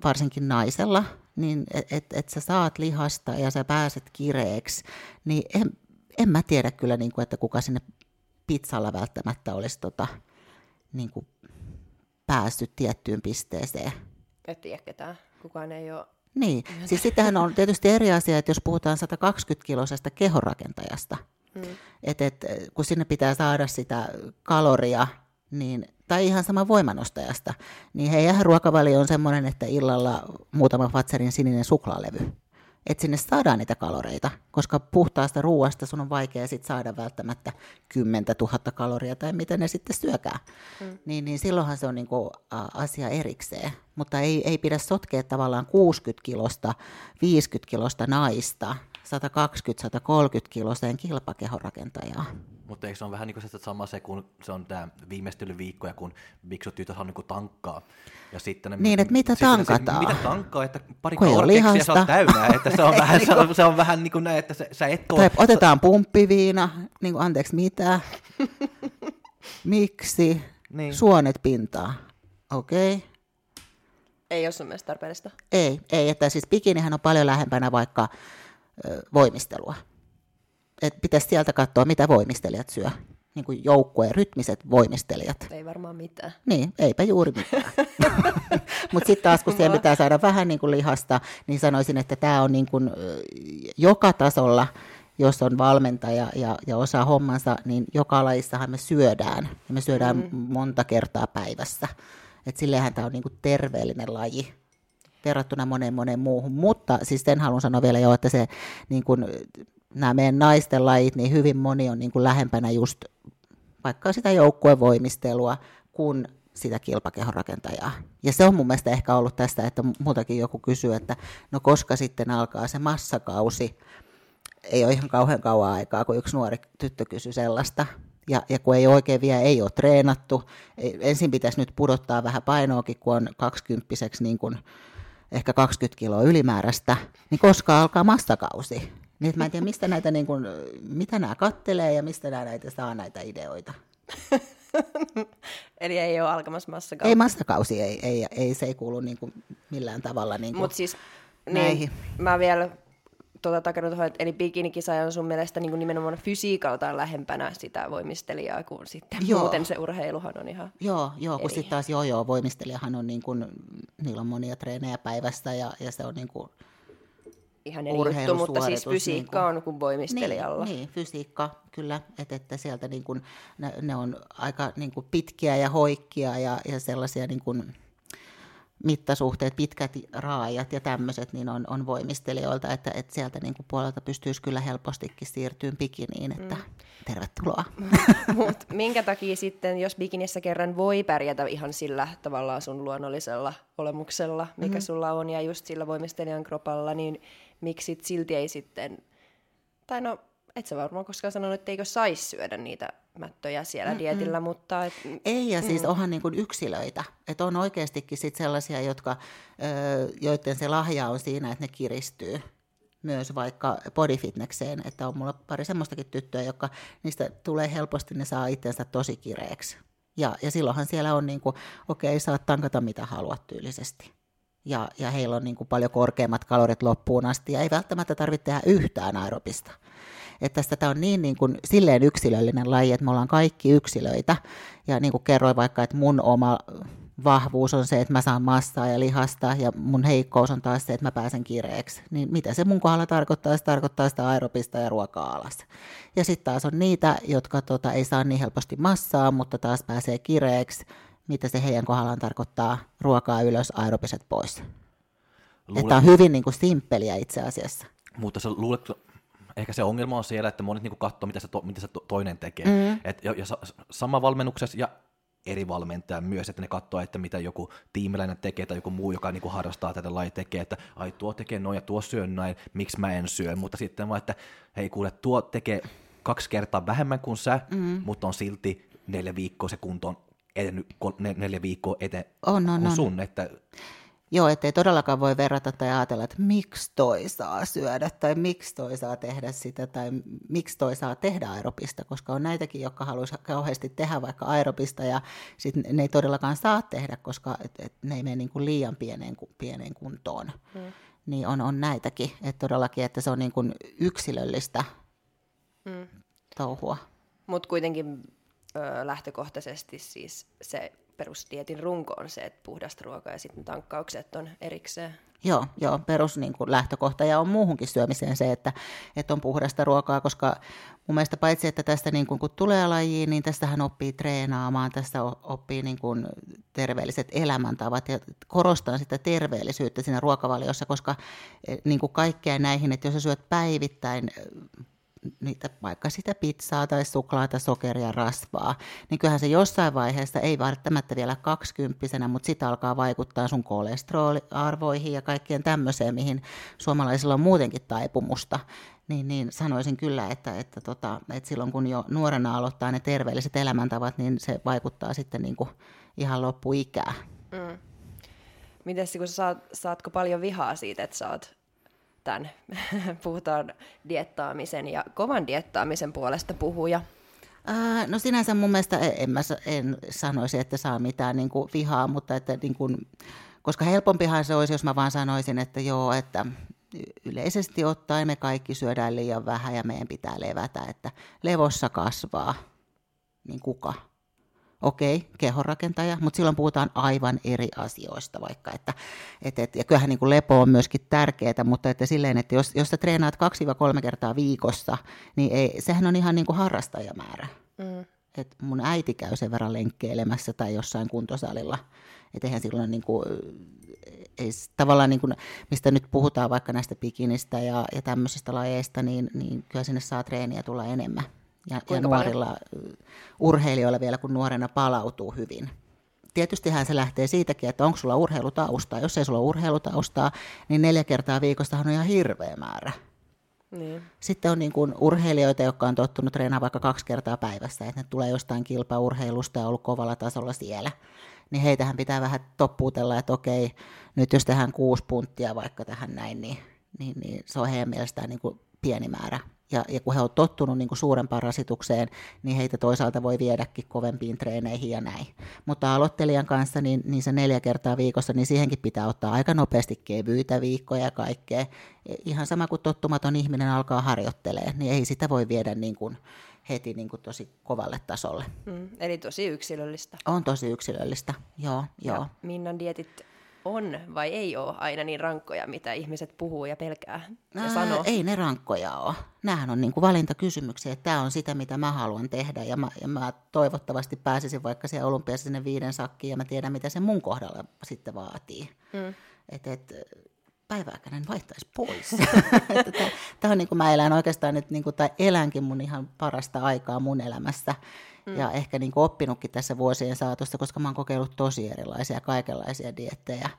varsinkin naisella, niin että et, et sä saat lihasta ja sä pääset kireeksi, niin en, en mä tiedä kyllä, niin kuin, että kuka sinne pizzalla välttämättä olisi tota, niin kuin päässyt tiettyyn pisteeseen. Et tiedä ketään. Kukaan ei ole niin, siis sittenhän on tietysti eri asia, että jos puhutaan 120-kiloisesta kehonrakentajasta, mm. että et, kun sinne pitää saada sitä kaloria, niin tai ihan sama voimanostajasta, niin heidän ruokavalio on semmoinen, että illalla muutama Fatserin sininen suklaalevy. Että sinne saadaan niitä kaloreita, koska puhtaasta ruoasta sun on vaikea sit saada välttämättä 10 000 kaloria tai mitä ne sitten syökää. Mm. Niin, niin silloinhan se on niinku asia erikseen. Mutta ei, ei pidä sotkea tavallaan 60 kilosta, 50 kilosta naista 120-130 kiloiseen kilpakehonrakentajaan. Mutta eikö se ole vähän niin kuin se sama se, kun se on tämä viimeistelyviikkoja, kun biksut on niin tankkaa. Ja sitten ne, niin, että mitä tankataan? Se, mitä tankkaa, että pari korkeaksi ja sä oot täynnä. Että se on vähän, se on, se on vähän niin kuin näin, että sä et ole... Tai otetaan pumppiviina, niin kuin, anteeksi, mitä? Miksi? Niin. Suonet pintaa. Okei. Okay. Ei ole sun mielestä tarpeellista. Ei, ei, että siis bikinihän on paljon lähempänä vaikka ö, voimistelua että pitäisi sieltä katsoa, mitä voimistelijat syö. Niin kuin joukkueen rytmiset voimistelijat. Ei varmaan mitään. Niin, eipä juuri mitään. Mutta sitten taas, kun siihen pitää saada vähän niin kuin lihasta, niin sanoisin, että tämä on niin kuin, joka tasolla, jos on valmentaja ja, ja osaa hommansa, niin joka lajissahan me syödään. Ja me syödään mm. monta kertaa päivässä. Et silleenhän tämä on niin kuin terveellinen laji verrattuna moneen moneen muuhun. Mutta siis sen haluan sanoa vielä jo, että se niin kuin, nämä meidän naisten lajit, niin hyvin moni on niin kuin lähempänä just vaikka sitä joukkuevoimistelua kuin sitä kilpakehon rakentajaa. Ja se on mun mielestä ehkä ollut tästä, että muutakin joku kysyy, että no koska sitten alkaa se massakausi. Ei ole ihan kauhean kauan aikaa, kun yksi nuori tyttö kysyi sellaista. Ja, ja kun ei oikein vielä ei ole treenattu, ensin pitäisi nyt pudottaa vähän painoakin, kun on kaksikymppiseksi niin kuin ehkä 20 kiloa ylimääräistä, niin koska alkaa massakausi. Niin mä en tiedä, mistä näitä, niin kuin, mitä nämä kattelee ja mistä nämä näitä saa näitä ideoita. Eli ei ole alkamassa massakausi. Ei massakausi, ei, ei, ei se ei kuulu niin kuin millään tavalla niin kuin Mut siis, niin, mä vielä tuota takanut tuohon, eli bikinikisa on sun mielestä niin kuin nimenomaan fysiikaltaan lähempänä sitä voimistelijaa kuin sitten joo. muuten se urheiluhan on ihan Joo, joo kun sitten taas joo, joo, voimistelijahan on niin kuin, niillä on monia treenejä päivässä ja, ja se on niin kuin, ihan eri juttu, mutta siis fysiikka niin kuin, on kuin voimistelijalla. Niin, niin fysiikka kyllä, että, että sieltä niin kuin, ne, ne on aika niin kuin pitkiä ja hoikkia ja, ja sellaisia niin kuin, mittasuhteet, pitkät raajat ja tämmöiset, niin on, on voimistelijoilta, että, että sieltä niin kuin puolelta pystyisi kyllä helpostikin siirtyyn bikiniin, että mm. tervetuloa. Mut minkä takia sitten, jos bikinissä kerran voi pärjätä ihan sillä tavallaan sun luonnollisella olemuksella, mikä mm-hmm. sulla on, ja just sillä voimistelijan kropalla, niin miksi silti ei sitten, tai no et sä varmaan koskaan sanonut, että eikö saisi syödä niitä mättöjä siellä Mm-mm. dietillä, mutta... Et, ei, ja siis mm. onhan niin kuin yksilöitä. Että on oikeastikin sit sellaisia, jotka, joiden se lahja on siinä, että ne kiristyy myös vaikka bodyfitnekseen, että on mulla pari semmoistakin tyttöä, jotka niistä tulee helposti, ne saa itsensä tosi kireeksi. Ja, ja silloinhan siellä on niin kuin, okei, okay, saat tankata mitä haluat tyylisesti ja, ja heillä on niin kuin paljon korkeammat kalorit loppuun asti ja ei välttämättä tarvitse tehdä yhtään aerobista. Että tästä tämä on niin, niin kuin, silleen yksilöllinen laji, että me ollaan kaikki yksilöitä. Ja niin kuin kerroin vaikka, että mun oma vahvuus on se, että mä saan massaa ja lihasta, ja mun heikkous on taas se, että mä pääsen kireeksi. Niin mitä se mun kohdalla tarkoittaa? Se tarkoittaa sitä aerobista ja ruokaa alas. Ja sitten taas on niitä, jotka tota, ei saa niin helposti massaa, mutta taas pääsee kireeksi, mitä se heidän kohdallaan tarkoittaa ruokaa ylös, aerobiset pois. Luulen, Että on hyvin niin kuin simppeliä itse asiassa. Mutta sä luulet, ehkä se ongelma on siellä, että monet niinku katsoo, mitä se, to, mitä se to, toinen tekee. Mm. Et, ja, ja sa, sama valmennuksessa ja eri valmentaja myös, että ne katsoo, että mitä joku tiimiläinen tekee tai joku muu, joka niinku harrastaa tätä lajia tekee, että ai tuo tekee noin ja tuo syö näin, miksi mä en syö, mutta sitten vaan, että hei kuule, tuo tekee kaksi kertaa vähemmän kuin sä, mm. mutta on silti neljä viikkoa se kunto on edennyt neljä viikkoa eteen on, on, kuin on. sun, että Joo, ettei todellakaan voi verrata tai ajatella, että miksi toi saa syödä tai miksi toi saa tehdä sitä tai miksi toi saa tehdä aeropista, koska on näitäkin, jotka haluaisi kauheasti tehdä vaikka aeropista ja sit ne ei todellakaan saa tehdä, koska et, et ne ei mene niin kuin liian pieneen, pieneen kuntoon. Mm. Niin on, on näitäkin, että todellakin, että se on niin kuin yksilöllistä mm. touhua. Mutta kuitenkin ö, lähtökohtaisesti siis se perusdietin runko on se, että puhdasta ruokaa ja sitten tankkaukset on erikseen. Joo, joo perus niin kuin lähtökohta ja on muuhunkin syömiseen se, että, että on puhdasta ruokaa, koska mun mielestä paitsi, että tästä niin kuin, kun tulee lajiin, niin tästähän oppii treenaamaan, tästä oppii niin kuin terveelliset elämäntavat ja korostan sitä terveellisyyttä siinä ruokavaliossa, koska eh, niin kuin kaikkea näihin, että jos sä syöt päivittäin niitä, vaikka sitä pizzaa tai suklaata, sokeria, rasvaa, niin kyllähän se jossain vaiheessa, ei välttämättä vielä kaksikymppisenä, mutta sitä alkaa vaikuttaa sun kolesteroliarvoihin ja kaikkien tämmöiseen, mihin suomalaisilla on muutenkin taipumusta. Niin, niin sanoisin kyllä, että, että, tota, että silloin kun jo nuorena aloittaa ne terveelliset elämäntavat, niin se vaikuttaa sitten niin kuin ihan loppuikää. Mm. Miten kun sä saat, saatko paljon vihaa siitä, että sä oot tämän puhutaan diettaamisen ja kovan diettaamisen puolesta puhuja? no sinänsä mun mielestä en, en, mä, en sanoisi, että saa mitään niin kuin vihaa, mutta että niin kuin, koska helpompihan se olisi, jos mä vaan sanoisin, että joo, että yleisesti ottaen me kaikki syödään liian vähän ja meidän pitää levätä, että levossa kasvaa, niin kuka? Okei, kehonrakentaja, mutta silloin puhutaan aivan eri asioista vaikka, että et, et, ja kyllähän niin kuin lepo on myöskin tärkeää, mutta että silleen, että jos, jos sä treenaat 2-3 kertaa viikossa, niin ei, sehän on ihan niin kuin harrastajamäärä. Mm. Et mun äiti käy sen verran lenkkeilemässä tai jossain kuntosalilla, että eihän silloin niin kuin, ei, tavallaan niin kuin, mistä nyt puhutaan vaikka näistä pikinistä ja, ja tämmöisistä lajeista, niin, niin kyllä sinne saa treeniä tulla enemmän ja, ja nuorilla paljon? urheilijoilla vielä, kun nuorena palautuu hyvin. Tietystihän se lähtee siitäkin, että onko sulla urheilutaustaa. Jos ei sulla ole urheilutaustaa, niin neljä kertaa viikosta on ihan hirveä määrä. Niin. Sitten on niin kuin urheilijoita, jotka on tottunut treenaamaan vaikka kaksi kertaa päivässä, että ne tulee jostain kilpaurheilusta ja ollut kovalla tasolla siellä. Niin heitähän pitää vähän toppuutella, että okei, nyt jos tehdään kuusi punttia vaikka tähän näin, niin, niin, niin se on heidän mielestään niin kuin pieni määrä ja, ja kun he ovat tottunut niin kuin suurempaan rasitukseen, niin heitä toisaalta voi viedäkin kovempiin treeneihin ja näin. Mutta aloittelijan kanssa, niin, niin se neljä kertaa viikossa, niin siihenkin pitää ottaa aika nopeasti kevyitä viikkoja ja kaikkea. Ihan sama kuin tottumaton ihminen alkaa harjoittelee, niin ei sitä voi viedä niin kuin heti niin kuin tosi kovalle tasolle. Mm, eli tosi yksilöllistä. On tosi yksilöllistä, joo. joo. Ja Minnan dietit on vai ei ole aina niin rankkoja, mitä ihmiset puhuu ja pelkää ja Ää, sanoo? Ei ne rankkoja ole. Nämähän on niin kuin valintakysymyksiä, että tämä on sitä, mitä mä haluan tehdä ja mä, ja mä toivottavasti pääsisin vaikka siellä olympiassa sinne viiden sakkiin ja mä tiedän, mitä se mun kohdalla sitten vaatii. Mm. Et, et, päivääkään vaihtaisi pois. Tämä on niin kuin mä elän oikeastaan nyt, niin kuin, tai elänkin mun ihan parasta aikaa mun elämässä mm. ja ehkä niin kuin oppinutkin tässä vuosien saatossa, koska mä oon kokeillut tosi erilaisia kaikenlaisia diettejä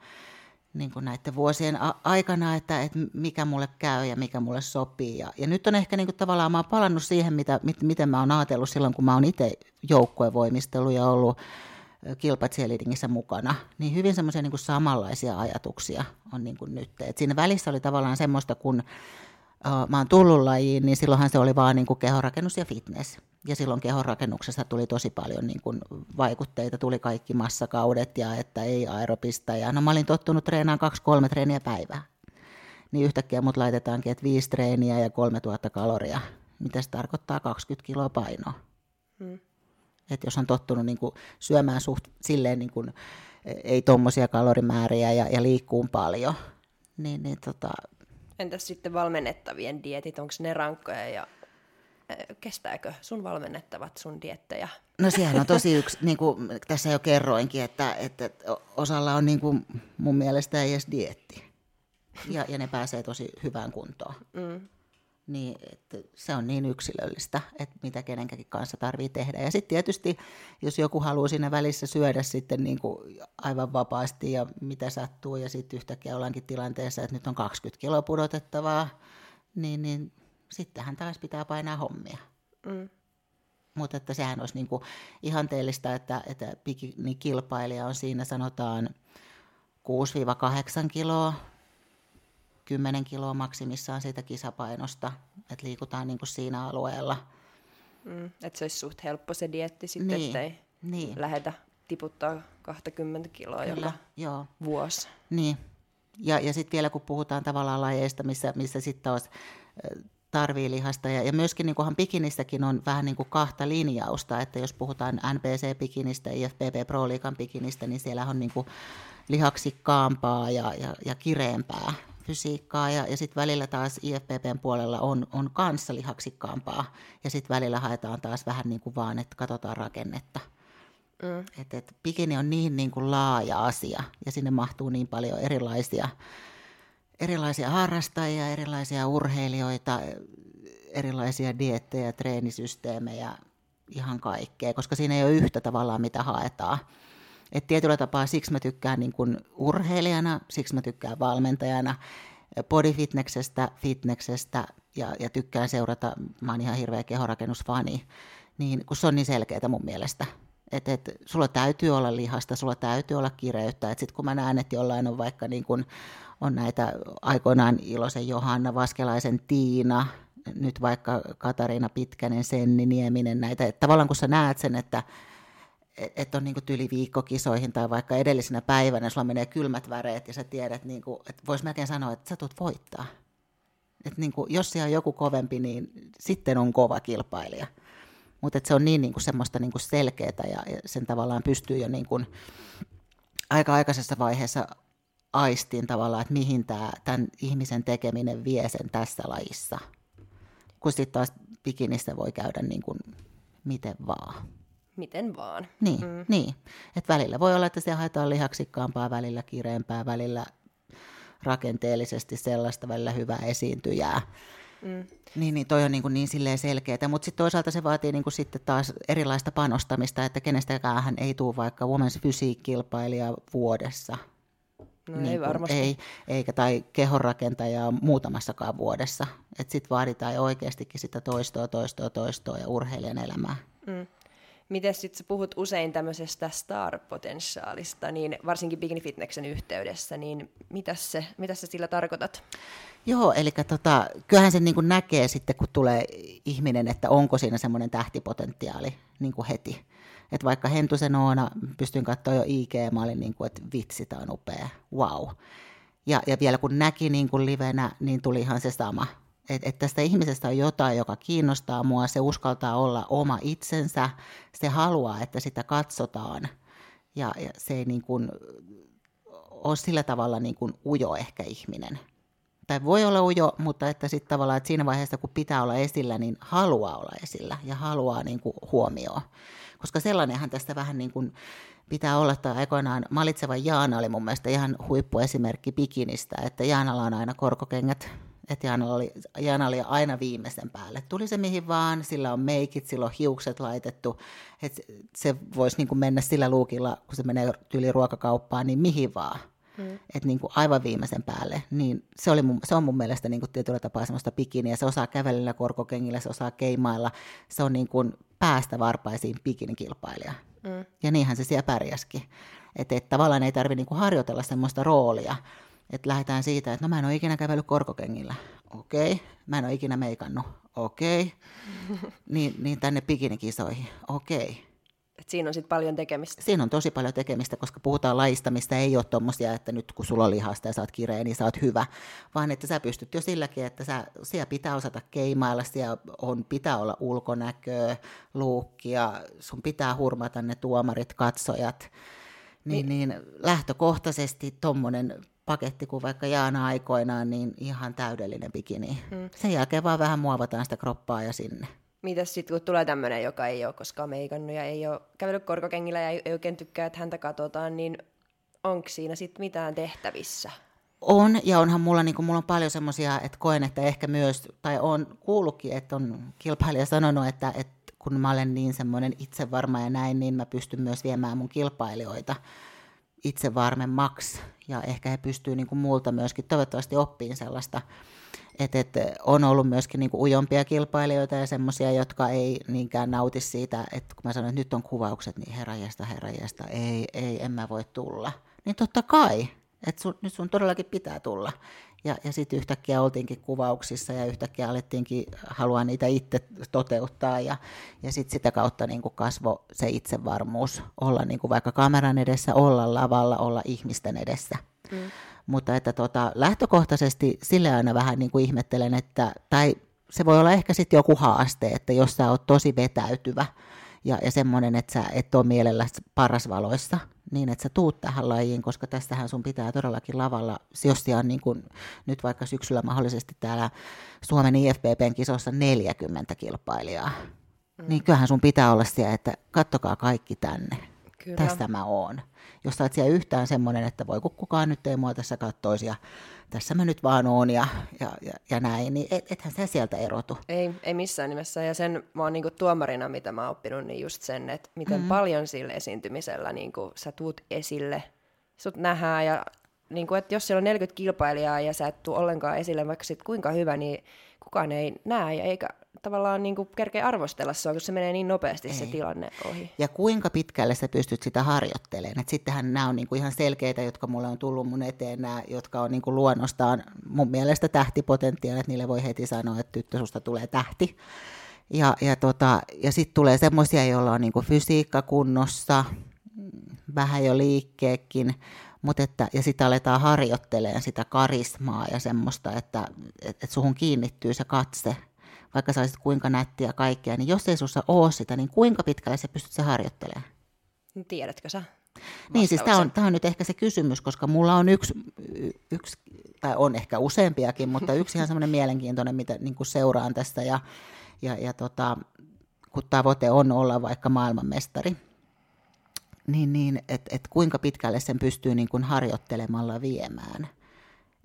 niin kuin näiden vuosien a- aikana, että, että mikä mulle käy ja mikä mulle sopii. Ja, ja nyt on ehkä niin kuin tavallaan, mä oon palannut siihen, mitä, mit, miten mä oon ajatellut silloin, kun mä oon itse joukkuevoimistellut ja ollut kilpacheerleadingissä mukana, niin hyvin semmoisia niin samanlaisia ajatuksia on niin kuin nyt. Et siinä välissä oli tavallaan semmoista, kun uh, mä oon tullut lajiin, niin silloinhan se oli vaan niin kuin kehonrakennus ja fitness. Ja silloin kehonrakennuksessa tuli tosi paljon niin kuin vaikutteita, tuli kaikki massakaudet ja että ei aerobista. Ja no mä olin tottunut treenaamaan kaksi-kolme treeniä päivää. Niin yhtäkkiä mut laitetaankin, että viisi treeniä ja 3000 kaloria. Mitä se tarkoittaa 20 kiloa painoa? Hmm. Että jos on tottunut niin kuin syömään suht silleen niin kuin, ei tuommoisia kalorimääriä ja, ja liikkuu paljon, niin, niin tota... Entäs sitten valmennettavien dietit, onko ne rankkoja ja kestääkö sun valmennettavat sun diettejä? No sehän on tosi yksi, niin kuin tässä jo kerroinkin, että, että osalla on niin kuin mun mielestä ei edes dietti. Ja, ja ne pääsee tosi hyvään kuntoon. Mm. Niin, että se on niin yksilöllistä, että mitä kenenkäkin kanssa tarvii tehdä. Ja sitten tietysti, jos joku haluaa siinä välissä syödä sitten niin kuin aivan vapaasti ja mitä sattuu, ja sitten yhtäkkiä ollaankin tilanteessa, että nyt on 20 kiloa pudotettavaa, niin, niin sittenhän taas pitää painaa hommia. Mm. Mutta että sehän olisi niin kuin ihanteellista, että, että kilpailija on siinä sanotaan 6-8 kiloa, 10 kiloa maksimissaan siitä kisapainosta, että liikutaan niin kuin siinä alueella. Mm, että se olisi suht helppo se dietti sitten, niin, ettei niin. lähetä tiputtaa 20 kiloa Kyllä, joka joo. vuosi. Niin, ja, ja sitten vielä kun puhutaan tavallaan lajeista, missä, missä sitten taas tarvii lihasta. Ja, ja myöskin niin pikinistäkin on vähän niin kuin kahta linjausta, että jos puhutaan NPC-pikinistä, IFBB Pro Liikan pikinistä, niin siellä on niin kuin lihaksikkaampaa ja, ja, ja kireempää fysiikkaa ja, ja sitten välillä taas IFPPn puolella on, on kanssa lihaksikkaampaa ja sitten välillä haetaan taas vähän niin kuin vaan, että katsotaan rakennetta. Mm. Et, et, bikini on niin, niin kuin laaja asia ja sinne mahtuu niin paljon erilaisia, erilaisia harrastajia, erilaisia urheilijoita, erilaisia diettejä, treenisysteemejä, ihan kaikkea, koska siinä ei ole yhtä tavallaan, mitä haetaan. Et tietyllä tapaa siksi mä tykkään niin kuin urheilijana, siksi mä tykkään valmentajana, bodyfitneksestä, fitneksestä ja, ja tykkään seurata, mä oon ihan hirveä kehorakennusfani, niin kun se on niin selkeää mun mielestä. Että et, sulla täytyy olla lihasta, sulla täytyy olla kireyttä. Sitten kun mä näen, että jollain on vaikka niin kun, on näitä aikoinaan Ilosen Johanna, Vaskelaisen Tiina, nyt vaikka Katariina Pitkänen, Senni Nieminen, näitä. Että tavallaan kun sä näet sen, että että on niinku tyli viikkokisoihin tai vaikka edellisenä päivänä, sulla menee kylmät väreet ja sä tiedät, niinku, että voisi melkein sanoa, että sä tulet voittaa. Et niinku, jos siellä on joku kovempi, niin sitten on kova kilpailija. Mutta se on niin niinku semmoista niinku selkeää ja, ja sen tavallaan pystyy jo niinku aika aikaisessa vaiheessa aistiin tavallaan, että mihin tämä, tämän ihmisen tekeminen vie sen tässä lajissa. Kun sitten taas bikinissä voi käydä niin kuin miten vaan miten vaan. Niin, mm. niin. Et välillä voi olla, että se haetaan lihaksikkaampaa, välillä kireempää, välillä rakenteellisesti sellaista, välillä hyvää esiintyjää. Mm. Niin, niin toi on niin, kuin niin silleen selkeää, mutta sitten toisaalta se vaatii niin kuin sitten taas erilaista panostamista, että kenestäkään ei tule vaikka Women's Physique-kilpailija vuodessa. No niin ei varmasti. Ei, eikä tai kehonrakentajaa muutamassakaan vuodessa. Sitten vaaditaan oikeastikin sitä toistoa, toistoa, toistoa ja urheilijan elämää. Mm. Miten sitten puhut usein tämmöisestä star-potentiaalista, niin varsinkin Bikini Fitneksen yhteydessä, niin mitä se, mitä sä sillä tarkoitat? Joo, eli tota, kyllähän se niin näkee sitten, kun tulee ihminen, että onko siinä semmoinen tähtipotentiaali niin heti. Että vaikka Hentusen Oona, pystyn katsoa jo IG, mä olin niin kuin, että vitsi, tämä on upea, wow. Ja, ja vielä kun näki niin kuin livenä, niin tuli ihan se sama että et tästä ihmisestä on jotain, joka kiinnostaa mua, se uskaltaa olla oma itsensä, se haluaa, että sitä katsotaan ja, ja se ei niin kuin ole sillä tavalla niin kuin ujo ehkä ihminen. Tai voi olla ujo, mutta että sitten tavallaan, että siinä vaiheessa kun pitää olla esillä, niin haluaa olla esillä ja haluaa niin kuin huomioon. Koska sellainenhan tästä vähän niin kuin pitää olla, että aikoinaan Malitseva Jaana oli mun mielestä ihan huippuesimerkki bikinistä, että Jaanalla on aina korkokengät että Jaana oli, Jaana oli aina viimeisen päälle. Tuli se mihin vaan, sillä on meikit, sillä on hiukset laitettu, että se voisi niin kuin mennä sillä luukilla, kun se menee yli ruokakauppaan, niin mihin vaan. Mm. Että niin kuin aivan viimeisen päälle. Niin se, oli mun, se on mun mielestä niin kuin tietyllä tapaa semmoista bikiniä. Se osaa kävellä korkokengillä, se osaa keimailla. Se on niin kuin päästä varpaisiin bikinikilpailija. Mm. Ja niinhän se siellä pärjäskin. Että et tavallaan ei tarvitse niin harjoitella semmoista roolia, että lähdetään siitä, että no mä en ole ikinä kävellyt korkokengillä. Okei. Okay. Mä en ole ikinä meikannut. Okei. Okay. niin, niin tänne pikinikisoihin. Okei. Okay. Siinä on sitten paljon tekemistä. Siinä on tosi paljon tekemistä, koska puhutaan lajista, mistä ei ole tuommoisia, että nyt kun sulla on lihasta ja sä oot kireä, niin sä oot hyvä. Vaan että sä pystyt jo silläkin, että sä, siellä pitää osata keimailla, siellä on, pitää olla ulkonäköä, luukkia, sun pitää hurmata ne tuomarit, katsojat. Niin, niin, niin lähtökohtaisesti tuommoinen paketti kuin vaikka Jaana aikoinaan, niin ihan täydellinen bikini. Mm. Sen jälkeen vaan vähän muovataan sitä kroppaa ja sinne. Mitäs sitten, kun tulee tämmöinen, joka ei ole koskaan meikannut ja ei ole kävellyt korkokengillä ja ei, ei oikein tykkää, että häntä katsotaan, niin onko siinä sitten mitään tehtävissä? On, ja onhan mulla, niin mulla on paljon semmoisia, että koen, että ehkä myös, tai on kuullutkin, että on kilpailija sanonut, että, että kun mä olen niin semmoinen itsevarma ja näin, niin mä pystyn myös viemään mun kilpailijoita itsevarmemmaksi, ja ehkä he pystyvät niin multa myöskin toivottavasti oppiin sellaista, että, että on ollut myöskin niin kuin ujompia kilpailijoita ja semmoisia, jotka ei niinkään nauti siitä, että kun mä sanon, että nyt on kuvaukset, niin herrajesta, herrajesta, ei, ei, en mä voi tulla. Niin totta kai, että nyt sun todellakin pitää tulla. Ja, ja sitten yhtäkkiä oltiinkin kuvauksissa ja yhtäkkiä alettiinkin haluaa niitä itse toteuttaa ja, ja sitten sitä kautta niin kuin kasvo se itsevarmuus olla niin kuin vaikka kameran edessä, olla lavalla, olla ihmisten edessä. Mm. Mutta että tota, lähtökohtaisesti sille aina vähän niin kuin ihmettelen, että, tai se voi olla ehkä sitten joku haaste, että jos sä oot tosi vetäytyvä ja, ja semmoinen, että sä et ole mielellä parasvaloissa, niin että sä tuut tähän lajiin, koska tästähän sun pitää todellakin lavalla, jos on niin kuin nyt vaikka syksyllä mahdollisesti täällä Suomen IFBBn kisossa 40 kilpailijaa, mm. niin kyllähän sun pitää olla siellä, että kattokaa kaikki tänne. Kyllä. Tästä mä oon jos sä oot siellä yhtään semmoinen, että voi kukaan nyt ei mua tässä kattoisi ja tässä mä nyt vaan oon ja, ja, ja, ja näin, niin et, ethän sä sieltä erotu. Ei, ei missään nimessä. Ja sen mä oon niinku tuomarina, mitä mä oon oppinut, niin just sen, että miten mm-hmm. paljon sillä esiintymisellä niinku sä tuut esille, sut nähdään ja niinku, että jos siellä on 40 kilpailijaa ja sä et tuu ollenkaan esille, vaikka sit kuinka hyvä, niin kukaan ei näe ja eikä tavallaan niin kuin kerkeä arvostella sua, kun se menee niin nopeasti Ei. se tilanne ohi. Ja kuinka pitkälle sä pystyt sitä harjoittelemaan. Et sittenhän nämä on niin kuin ihan selkeitä, jotka mulle on tullut mun eteen, nämä, jotka on niin kuin luonnostaan mun mielestä tähtipotentiaalia, että niille voi heti sanoa, että tyttö susta tulee tähti. Ja, ja, tota, ja sitten tulee semmoisia, joilla on niin kuin fysiikka kunnossa, vähän jo liikkeekin, Mut että, ja sitten aletaan harjoittelemaan sitä karismaa ja semmoista, että et, et suhun kiinnittyy se katse – vaikka sä olisit kuinka nättiä kaikkea, niin jos ei sussa ole sitä, niin kuinka pitkälle sä pystyt se harjoittelemaan? Tiedätkö sä? Niin, siis tämä on, on nyt ehkä se kysymys, koska mulla on yksi, yksi tai on ehkä useampiakin, mutta yksi ihan semmoinen mielenkiintoinen, mitä niin kuin seuraan tästä, ja, ja, ja tota, kun tavoite on olla vaikka maailmanmestari, niin, niin että et kuinka pitkälle sen pystyy niin kuin harjoittelemalla viemään –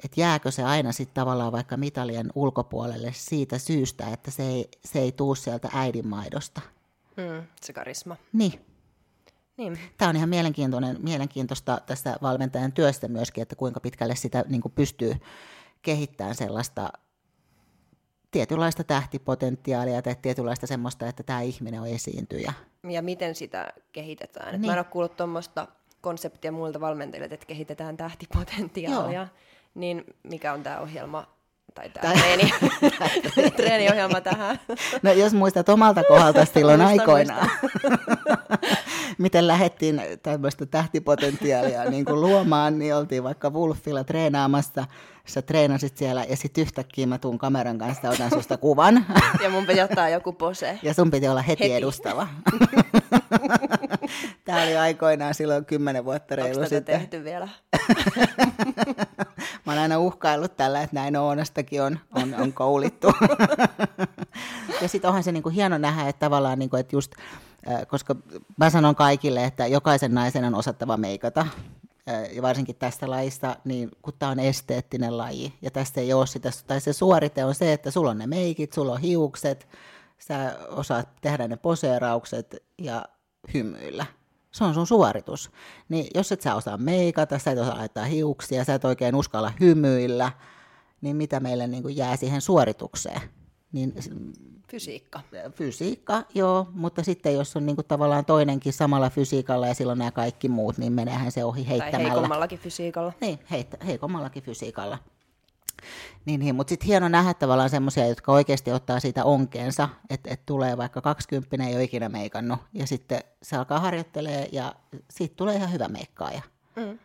että jääkö se aina sitten tavallaan vaikka mitalien ulkopuolelle siitä syystä, että se ei, se ei tuu sieltä äidinmaidosta. Mm, se karisma. Niin. niin. Tämä on ihan mielenkiintoinen, mielenkiintoista tässä valmentajan työstä myöskin, että kuinka pitkälle sitä niin pystyy kehittämään sellaista tietynlaista tähtipotentiaalia tai tietynlaista semmoista, että tämä ihminen on esiintyjä. Ja miten sitä kehitetään? Niin. Mä en ole kuullut tuommoista konseptia muilta valmentajilta, että kehitetään tähtipotentiaalia. Joo niin mikä on tämä ohjelma tai tämä treeni, treeniohjelma tähän? No jos muistat omalta kohdalta silloin muistan, aikoinaan, miten lähdettiin tämmöistä tähtipotentiaalia niin kuin luomaan, niin oltiin vaikka Wolfilla treenaamassa, sä treenasit siellä ja sitten yhtäkkiä mä tuun kameran kanssa otan susta kuvan. Ja mun piti ottaa joku pose. Ja sun piti olla heti, heti. edustava. Tämä oli aikoinaan silloin kymmenen vuotta reilu Onko sitten. tehty vielä? Mä oon aina uhkaillut tällä, että näin Oonastakin on, on, on koulittu. ja sitten onhan se niinku hieno nähdä, että tavallaan, niinku, että just, koska mä sanon kaikille, että jokaisen naisen on osattava meikata, ja varsinkin tästä lajista, niin kun tämä on esteettinen laji, ja tästä ei ole sitä, tai se suorite on se, että sulla on ne meikit, sulla on hiukset, sä osaat tehdä ne poseeraukset ja hymyillä se on sun suoritus. Niin jos et sä osaa meikata, sä et osaa laittaa hiuksia, sä et oikein uskalla hymyillä, niin mitä meille niin kuin jää siihen suoritukseen? Niin, fysiikka. Fysiikka, joo, mutta sitten jos on niin kuin tavallaan toinenkin samalla fysiikalla ja silloin nämä kaikki muut, niin meneehän se ohi heittämällä. Tai heikommallakin fysiikalla. Niin, heittä, heikommallakin fysiikalla. Niin, niin mutta sitten hieno nähdä tavallaan semmoisia, jotka oikeasti ottaa siitä onkeensa, että et tulee vaikka 20 ei ole ikinä meikannut, ja sitten se alkaa harjoittelee ja siitä tulee ihan hyvä meikkaaja. Mm.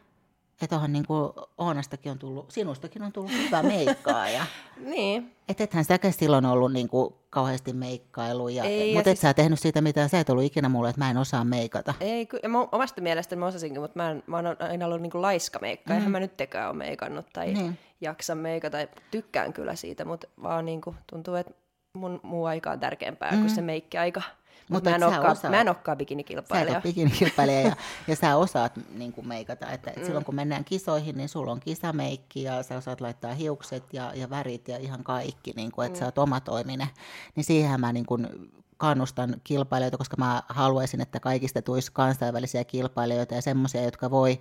Että onhan niin kuin Oonastakin on tullut, sinustakin on tullut hyvä meikkaaja. niin. Että ethän säkään silloin ollut niin kuin kauheasti meikkailu, ja, ei, mutta et siis... sä tehnyt siitä mitään, sä et ollut ikinä mulle, että mä en osaa meikata. Ei, ja mä, omasta mielestäni mä osasinkin, mutta mä, en, mä oon aina ollut niin kuin laiska meikka, mm. eihän mä nyt tekään ole meikannut tai niin. jaksa meikata, tykkään kyllä siitä, mutta vaan niin kuin tuntuu, että mun muu aika on tärkeämpää mm. kuin se meikkiaika. Mutta mä, en olekaan, osaat- mä en olekaan Sä et bikinikilpailija. ole bikinikilpailija ja, ja sä osaat niin kuin meikata. Että mm. Silloin kun mennään kisoihin, niin sulla on kisameikki ja sä osaat laittaa hiukset ja, ja värit ja ihan kaikki, niin kuin, että mm. sä oot omatoiminen. Niin siihen mä niin kuin kannustan kilpailijoita, koska mä haluaisin, että kaikista tulisi kansainvälisiä kilpailijoita ja semmoisia, jotka voi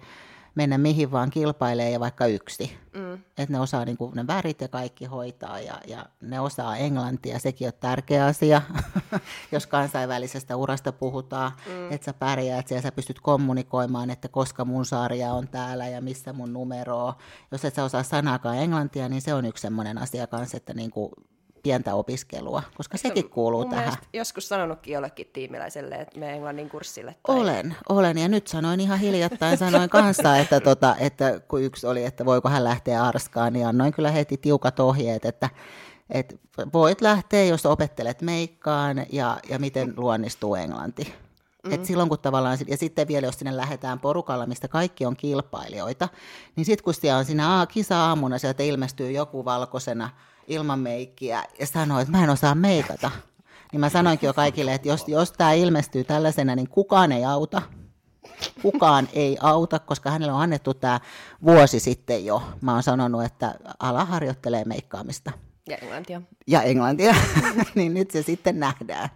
mennä mihin vaan kilpailee ja vaikka yksi. Mm. Että ne osaa niin kuin ne värit ja kaikki hoitaa ja, ja ne osaa englantia, sekin on tärkeä asia, jos kansainvälisestä urasta puhutaan, mm. että sä pärjäät siellä, sä pystyt kommunikoimaan, että koska mun sarja on täällä ja missä mun numero on. Jos et sä osaa sanaakaan englantia, niin se on yksi semmoinen asia kanssa, että niin kuin pientä opiskelua, koska sekin kuuluu Mun tähän. joskus sanonutkin jollekin tiimiläiselle, että me englannin kurssille. Tai... Olen, olen. Ja nyt sanoin ihan hiljattain, sanoin kanssa, että, tota, että kun yksi oli, että voiko hän lähteä Arskaan, niin annoin kyllä heti tiukat ohjeet, että, että voit lähteä, jos opettelet meikkaan ja, ja miten luonnistuu englanti. Mm. Et silloin kun tavallaan, ja sitten vielä jos sinne lähdetään porukalla, mistä kaikki on kilpailijoita, niin sitten kun siellä on siinä aa- kisa-aamuna, sieltä ilmestyy joku valkoisena ilman meikkiä ja sanoo, että mä en osaa meikata. Niin mä sanoinkin jo kaikille, että jos, jos tämä ilmestyy tällaisena, niin kukaan ei auta. Kukaan ei auta, koska hänelle on annettu tämä vuosi sitten jo. Mä oon sanonut, että ala harjoittelee meikkaamista Ja englantia. ja englantia, niin nyt se sitten nähdään,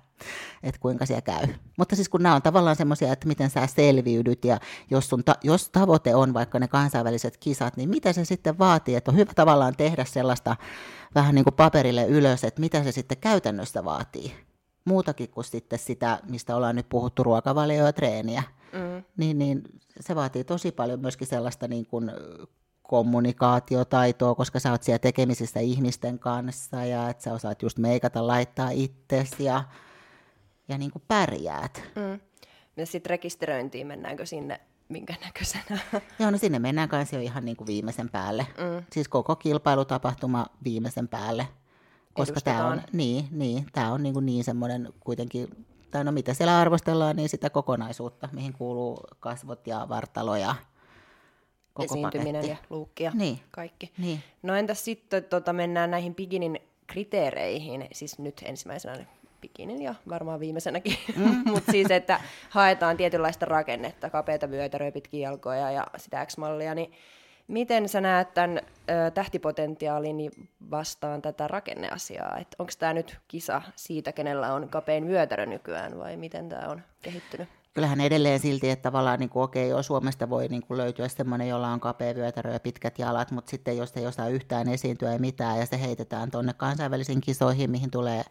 että kuinka siellä käy. Mutta siis kun nämä on tavallaan semmoisia, että miten sä selviydyt ja jos, sun ta- jos tavoite on vaikka ne kansainväliset kisat, niin mitä se sitten vaatii, että on hyvä tavallaan tehdä sellaista vähän niin kuin paperille ylös, että mitä se sitten käytännössä vaatii. Muutakin kuin sitten sitä, mistä ollaan nyt puhuttu, ruokavalio ja treeniä. Mm. Niin, niin se vaatii tosi paljon myöskin sellaista niin kuin kommunikaatiotaitoa, koska sä oot siellä tekemisissä ihmisten kanssa ja että sä osaat just meikata, laittaa itsesi ja, ja niin kuin pärjäät. Mm. Ja sitten rekisteröintiin, mennäänkö sinne minkä näköisenä? Joo, no sinne mennään kanssa jo ihan niin kuin viimeisen päälle. Mm. Siis koko kilpailutapahtuma viimeisen päälle. Koska tämä on, niin, niin, tää on niin, kuin niin semmoinen kuitenkin, tai no mitä siellä arvostellaan, niin sitä kokonaisuutta, mihin kuuluu kasvot ja vartalo ja koko Esiintyminen paketti. ja luukki ja Niin. kaikki. Niin. No entäs sitten tota, mennään näihin bikinin kriteereihin, siis nyt ensimmäisenä bikinin ja varmaan viimeisenäkin, mm. mutta siis, että haetaan tietynlaista rakennetta, kapeita vyötäröjä, pitkiä jalkoja ja sitä X-mallia, niin miten sä näet tämän ö, tähtipotentiaalin vastaan tätä rakenneasiaa? Onko tämä nyt kisa siitä, kenellä on kapein vyötärö nykyään vai miten tämä on kehittynyt? kyllähän edelleen silti, että tavallaan niin kuin, okei, joo, Suomesta voi niin kuin löytyä semmoinen, jolla on kapea vyötärö ja pitkät jalat, mutta sitten jos ei osaa yhtään esiintyä ja mitään, ja se heitetään tuonne kansainvälisiin kisoihin, mihin tulee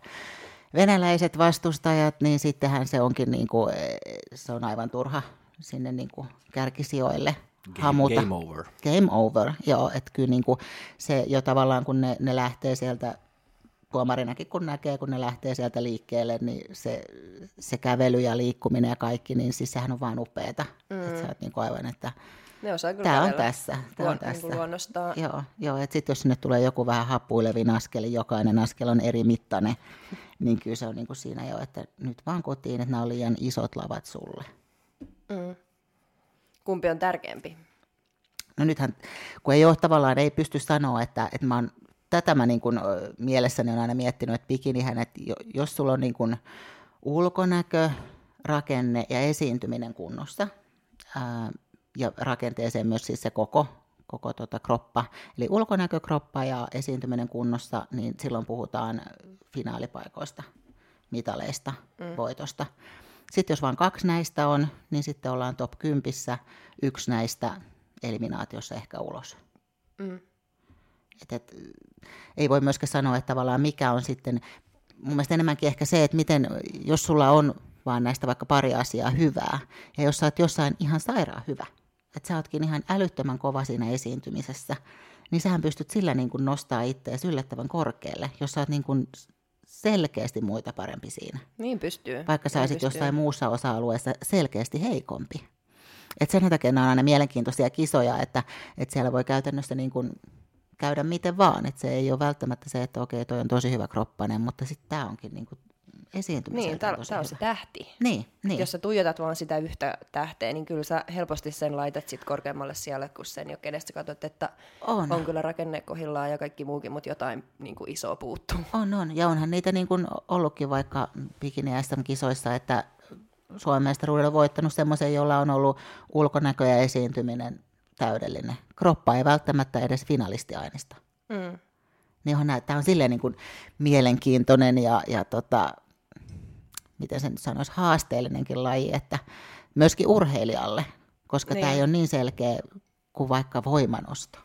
venäläiset vastustajat, niin sittenhän se onkin niin kuin, eh, se on aivan turha sinne niin kuin kärkisijoille Game, hamuta. game over. Game over, joo, että kyllä niin kuin se jo tavallaan, kun ne, ne lähtee sieltä tuomarinakin kun näkee, kun ne lähtee sieltä liikkeelle, niin se, se kävely ja liikkuminen ja kaikki, niin siis sehän on vaan upeeta. Mm. Että sä oot niin kuin aivan, että Ne osaa kyllä tämä on tässä, tämä on niin tässä. luonnostaan. Joo, joo että sitten jos sinne tulee joku vähän happuilevin askel, jokainen askel on eri mittainen, niin kyllä se on niin kuin siinä jo, että nyt vaan kotiin, että nämä on liian isot lavat sulle. Kumpi on tärkeämpi? No nythän, kun ei ole tavallaan, ei pysty sanoa, että, että mä oon, tätä mä niin kuin, mielessäni on aina miettinyt, että bikinihän, että jo- jos sulla on niin kuin ulkonäkö, rakenne ja esiintyminen kunnossa, ää, ja rakenteeseen myös siis se koko, koko tota kroppa, eli ulkonäkö, kroppa ja esiintyminen kunnossa, niin silloin puhutaan finaalipaikoista, mitaleista, mm. voitosta. Sitten jos vain kaksi näistä on, niin sitten ollaan top 10, yksi näistä eliminaatiossa ehkä ulos. Mm. Et, et, ei voi myöskään sanoa, että tavallaan mikä on sitten, mun mielestä enemmänkin ehkä se, että miten, jos sulla on vaan näistä vaikka pari asiaa hyvää, ja jos sä oot jossain ihan sairaan hyvä, että sä ootkin ihan älyttömän kova siinä esiintymisessä, niin sähän pystyt sillä niin kuin nostaa itseäsi yllättävän korkealle, jos sä oot niin kuin selkeästi muita parempi siinä Niin pystyy. vaikka sä Niin olisit jossain muussa osa-alueessa selkeästi heikompi. Et sen takia nämä on aina mielenkiintoisia kisoja, että, että siellä voi käytännössä niin kuin käydä miten vaan. Että se ei ole välttämättä se, että okei, toi on tosi hyvä kroppanen, mutta sitten tämä onkin niin kuin esiintymiseen. Niin, tämä on se tähti. Niin, niin. Jos sä tuijotat vaan sitä yhtä tähteä, niin kyllä sä helposti sen laitat sit korkeammalle siellä, kun sen jo kenestä katsot, että on, on kyllä rakenne kohillaan ja kaikki muukin, mutta jotain niin kuin isoa puuttuu. On, on. Ja onhan niitä niin kuin ollutkin vaikka bikini kisoissa että Suomen mestaruudella voittanut semmoisen, jolla on ollut ulkonäkö ja esiintyminen täydellinen. Kroppa ei välttämättä edes finalistiainista. Mm. Niin on, tämä on silleen niin kuin mielenkiintoinen ja, ja tota, miten sen sanoisi, haasteellinenkin laji, että myöskin urheilijalle, koska niin. tämä ei ole niin selkeä kuin vaikka voimanosto.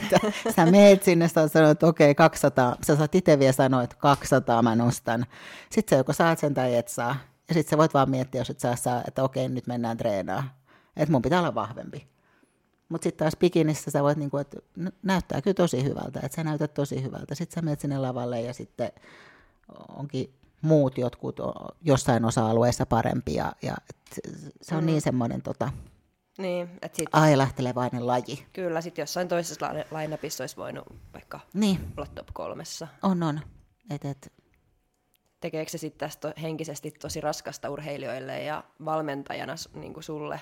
sä meet sinne, sä sanoit, että okei, okay, 200, sä saat itse vielä sanoa, että 200 mä nostan. Sitten sä joko saat sen tai et saa. Ja sitten sä voit vaan miettiä, jos et saa, saa että okei, okay, nyt mennään treenaamaan. Että mun pitää olla vahvempi. Mutta sitten taas bikinissä sä voit, niinku, että näyttää kyllä tosi hyvältä, että sä näytät tosi hyvältä. Sitten sä menet sinne lavalle ja sitten onkin muut jotkut jossain osa-alueessa parempia. Ja se on mm. niin semmoinen tota, niin, et sit, ailahtelevainen laji. Kyllä, sitten jossain toisessa lainapissa olisi voinut vaikka niin. olla top kolmessa. On, on. Et, et. Tekeekö se sitten tästä henkisesti tosi raskasta urheilijoille ja valmentajana niin kuin sulle?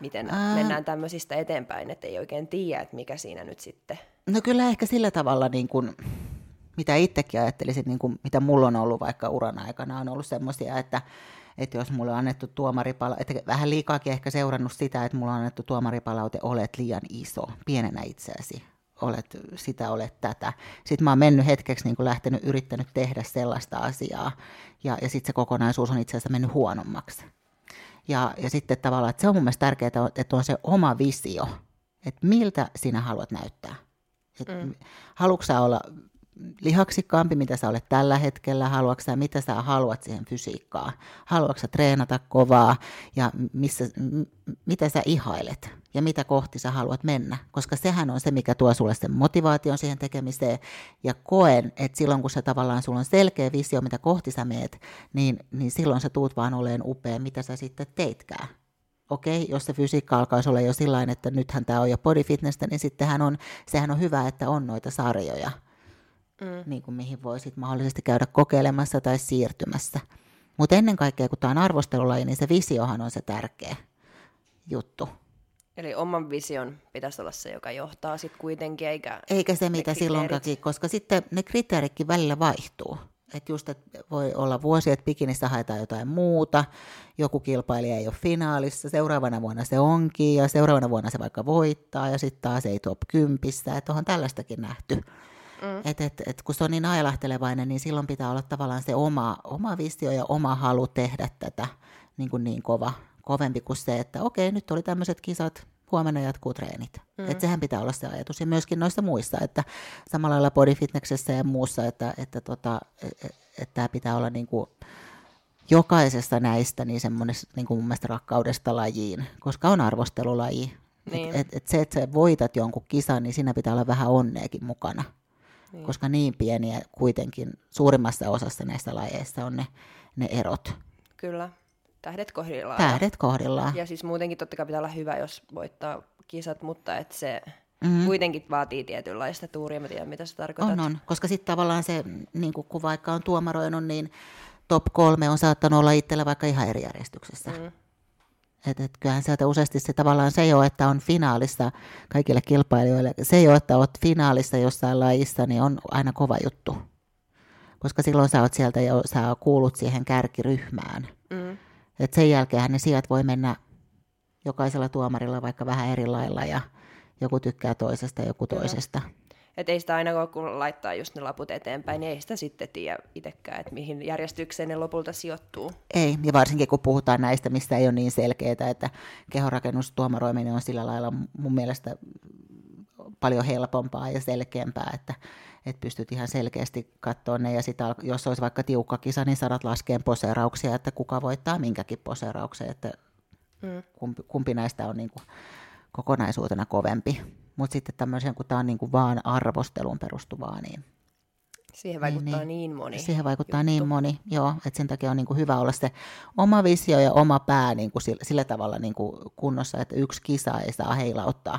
Miten Ää... mennään tämmöisistä eteenpäin, että ei oikein tiedä, että mikä siinä nyt sitten... No kyllä ehkä sillä tavalla niin kuin mitä itsekin ajattelisin, niin kuin, mitä mulla on ollut vaikka uran aikana, on ollut semmoisia, että, että jos mulle on annettu tuomaripalaute, että vähän liikaakin ehkä seurannut sitä, että mulla on annettu tuomaripalaute, olet liian iso, pienenä itseäsi, olet sitä, olet tätä. Sitten mä oon mennyt hetkeksi niin kuin lähtenyt, yrittänyt tehdä sellaista asiaa, ja, ja sitten se kokonaisuus on itse asiassa mennyt huonommaksi. Ja, ja sitten tavallaan, että se on mun mielestä tärkeää, että on se oma visio, että miltä sinä haluat näyttää. Et mm. Haluatko olla lihaksikkaampi, mitä sä olet tällä hetkellä, haluatko sä, mitä sä haluat siihen fysiikkaan, haluatko sä treenata kovaa ja missä, m- mitä sä ihailet ja mitä kohti sä haluat mennä, koska sehän on se, mikä tuo sulle sen motivaation siihen tekemiseen. Ja koen, että silloin kun se tavallaan sulla on selkeä visio, mitä kohti sä meet, niin, niin silloin sä tuut vaan oleen upea, mitä sä sitten teitkään. Okei, jos se fysiikka alkaisi olla jo sillä että nythän tämä on jo body fitnessä, niin sittenhän on, sehän on hyvä, että on noita sarjoja, mm. niin kuin mihin voisit mahdollisesti käydä kokeilemassa tai siirtymässä. Mutta ennen kaikkea, kun tämä on arvostelulaji, niin se visiohan on se tärkeä juttu. Eli oman vision pitäisi olla se, joka johtaa sitten kuitenkin, eikä Eikä se, mitä silloinkin, koska sitten ne kriteeritkin välillä vaihtuu. Että just, että voi olla vuosi, että bikinissä haetaan jotain muuta, joku kilpailija ei ole finaalissa, seuraavana vuonna se onkin, ja seuraavana vuonna se vaikka voittaa, ja sitten taas ei top kympissä, että onhan tällaistakin nähty. Mm. Et, et, et kun se on niin ailahtelevainen, niin silloin pitää olla tavallaan se oma, oma visio ja oma halu tehdä tätä niin, kuin niin kova, kovempi kuin se, että okei, nyt oli tämmöiset kisat, huomenna jatkuu treenit. Mm. Että sehän pitää olla se ajatus. Ja myöskin noissa muissa, että samalla lailla bodyfitnessessä ja muussa, että, että, tota, että, e, että tämä pitää olla niin kuin jokaisesta näistä niin semmoinen niin kuin mun mielestä rakkaudesta lajiin, koska on arvostelulaji. Niin. Et, et, et se, että sä voitat jonkun kisan, niin siinä pitää olla vähän onneekin mukana niin. koska niin pieniä kuitenkin suurimmassa osassa näistä lajeista on ne, ne erot. Kyllä, tähdet kohdillaan. Tähdet kohdillaan. Ja siis muutenkin totta kai pitää olla hyvä, jos voittaa kisat, mutta että se mm-hmm. kuitenkin vaatii tietynlaista tuuria, mä tiedän mitä se tarkoittaa. On, on, koska sitten tavallaan se, niin kun vaikka on tuomaroinut, niin top kolme on saattanut olla itsellä vaikka ihan eri järjestyksessä. Mm. Et, et kyllähän sieltä useasti se tavallaan se jo, että on finaalissa kaikille kilpailijoille, se jo, että olet finaalissa jossain lajissa, niin on aina kova juttu. Koska silloin sä oot sieltä jo, sä kuulut siihen kärkiryhmään. Mm. Et sen jälkeen ne sijat voi mennä jokaisella tuomarilla vaikka vähän eri lailla ja joku tykkää toisesta, joku toisesta. Että ei sitä aina kun laittaa just ne laput eteenpäin, niin ei sitä sitten tiedä itsekään, että mihin järjestykseen ne lopulta sijoittuu. Ei, ja varsinkin kun puhutaan näistä, mistä ei ole niin selkeää, että kehorakennustuomaroiminen on sillä lailla mun mielestä paljon helpompaa ja selkeämpää, että, että pystyt ihan selkeästi katsoa ne, ja sitä, jos olisi vaikka tiukka kisa, niin sadat laskeen poseerauksia, että kuka voittaa minkäkin poseerauksen, että mm. kumpi, kumpi näistä on niin kuin kokonaisuutena kovempi. Mutta sitten tämmöisen, kun tämä on niin kuin vaan arvosteluun perustuvaa, niin... Siihen vaikuttaa niin, niin, niin moni. Siihen vaikuttaa niin juttu. niin moni, joo. Että sen takia on niin kuin hyvä olla se oma visio ja oma pää niin kuin sillä, sillä tavalla niin kuin kunnossa, että yksi kisa ei saa heilauttaa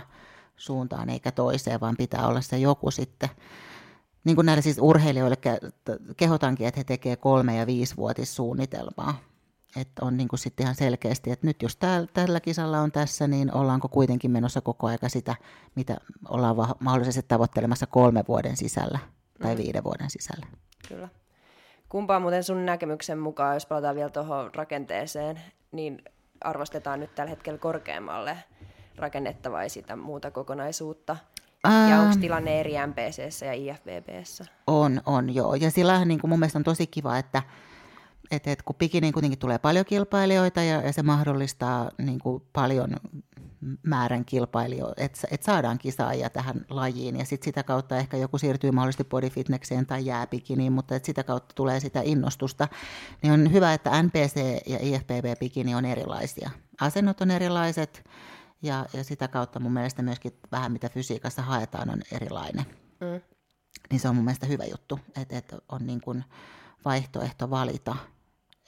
suuntaan eikä toiseen, vaan pitää olla se joku sitten, niin kuin näille siis urheilijoille kehotankin, että he tekevät kolme- ja viisivuotissuunnitelmaa. Että on niin kuin sitten ihan selkeästi, että nyt jos täl, tällä kisalla on tässä, niin ollaanko kuitenkin menossa koko aika sitä, mitä ollaan va- mahdollisesti tavoittelemassa kolme vuoden sisällä tai mm. viiden vuoden sisällä. Kyllä. Kumpaa muuten sun näkemyksen mukaan, jos palataan vielä tuohon rakenteeseen, niin arvostetaan nyt tällä hetkellä korkeammalle rakennetta vai sitä muuta kokonaisuutta? Ja onko ähm. tilanne eri MPCssä ja IFBBssä? On, on joo. Ja sillä niin kuin mun mielestä on tosi kiva, että, että, että kun pikiniin kuitenkin tulee paljon kilpailijoita ja, ja se mahdollistaa niin kuin paljon määrän kilpailijoita, että, että saadaan kisaajia tähän lajiin ja sitten sitä kautta ehkä joku siirtyy mahdollisesti bodyfitnekseen tai jääpikiniin, mutta että sitä kautta tulee sitä innostusta, niin on hyvä, että NPC ja IFBB bikini on erilaisia. Asennot on erilaiset, ja, ja sitä kautta mun mielestä myöskin vähän mitä fysiikassa haetaan on erilainen. Mm. Niin se on mun mielestä hyvä juttu, että, että on niin kuin vaihtoehto valita,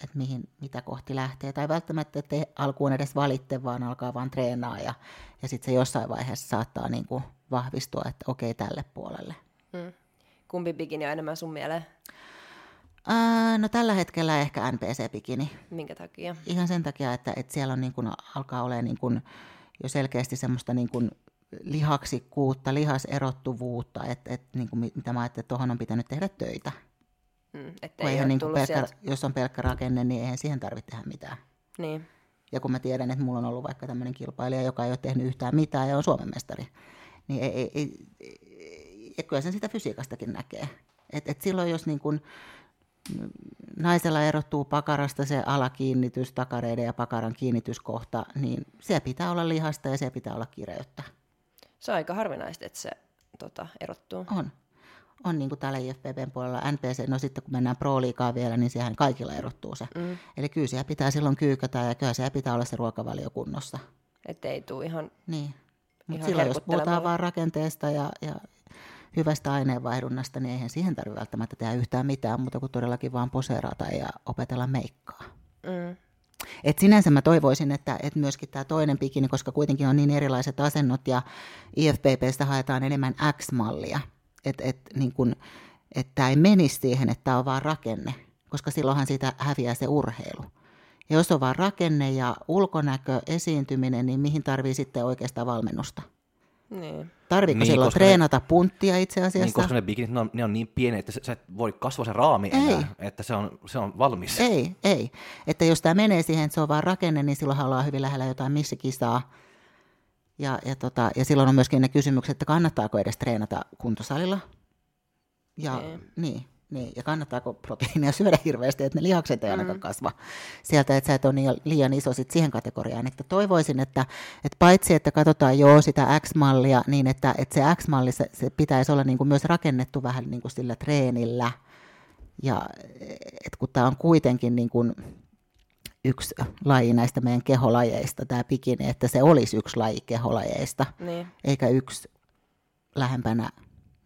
että mihin, mitä kohti lähtee. Tai välttämättä, että alkuun edes valitte, vaan alkaa vaan treenaa ja, ja sitten se jossain vaiheessa saattaa niin kuin vahvistua, että okei tälle puolelle. Mm. Kumpi bikini on enemmän sun mieleen? Ää, no tällä hetkellä ehkä NPC-bikini. Minkä takia? Ihan sen takia, että, että siellä on niin kuin, alkaa olemaan niin kuin, jo selkeästi semmoista niin kuin lihaksikkuutta, lihaserottuvuutta, että, että niin kuin mitä mä ajattelin, että tuohon on pitänyt tehdä töitä. Mm, eihän niin pelkkä, jos on pelkkä rakenne, niin eihän siihen tarvitse tehdä mitään. Niin. Ja kun mä tiedän, että mulla on ollut vaikka tämmöinen kilpailija, joka ei ole tehnyt yhtään mitään ja on Suomen mestari, niin ei, ei, ei, ei, kyllä sen sitä fysiikastakin näkee. Et, et silloin jos niin kun naisella erottuu pakarasta se alakiinnitys, takareiden ja pakaran kiinnityskohta, niin se pitää olla lihasta ja se pitää olla kireyttä. Se on aika harvinaista, että se tota, erottuu. On. On niin kuin täällä IFPBn puolella NPC, no sitten kun mennään pro-liikaa vielä, niin sehän kaikilla erottuu se. Mm. Eli kyllä siellä pitää silloin kyykätä ja kyllä siellä pitää olla se ruokavalio kunnossa. Että ei tule ihan Niin. Mutta silloin jos puhutaan vaan rakenteesta ja, ja hyvästä aineenvaihdunnasta, niin eihän siihen tarvitse välttämättä tehdä yhtään mitään muuta kuin todellakin vaan poseerata ja opetella meikkaa. Mm. Et sinänsä mä toivoisin, että, että myöskin tämä toinen bikini, koska kuitenkin on niin erilaiset asennot ja IFPPstä haetaan enemmän X-mallia, että et, niin kun, että ei menisi siihen, että tämä on vaan rakenne, koska silloinhan siitä häviää se urheilu. Ja jos on vaan rakenne ja ulkonäkö, esiintyminen, niin mihin tarvii sitten oikeastaan valmennusta? Niin. Tarviiko niin, silloin treenata ne, punttia itse asiassa? Niin, koska ne bikinit, ne on, ne on niin pieni, että sä et voi kasvaa se raami ei. enää, että se on, se on valmis. Ei, ei. Että jos tämä menee siihen, että se on vaan rakenne, niin silloin ollaan hyvin lähellä jotain missikisaa. Ja, ja, tota, ja silloin on myöskin ne kysymykset, että kannattaako edes treenata kuntosalilla. Ja, niin. niin. Niin, ja kannattaako proteiinia syödä hirveästi, että ne lihakset ei mm. ainakaan kasva sieltä, että sä et ole niin, liian iso sit siihen kategoriaan. Että toivoisin, että, että paitsi että katsotaan jo sitä X-mallia, niin että, että se X-malli se, se pitäisi olla niin kuin myös rakennettu vähän niin kuin sillä treenillä. Ja että kun tämä on kuitenkin niin kuin yksi laji näistä meidän keholajeista, tämä pikini, että se olisi yksi laji keholajeista, niin. eikä yksi lähempänä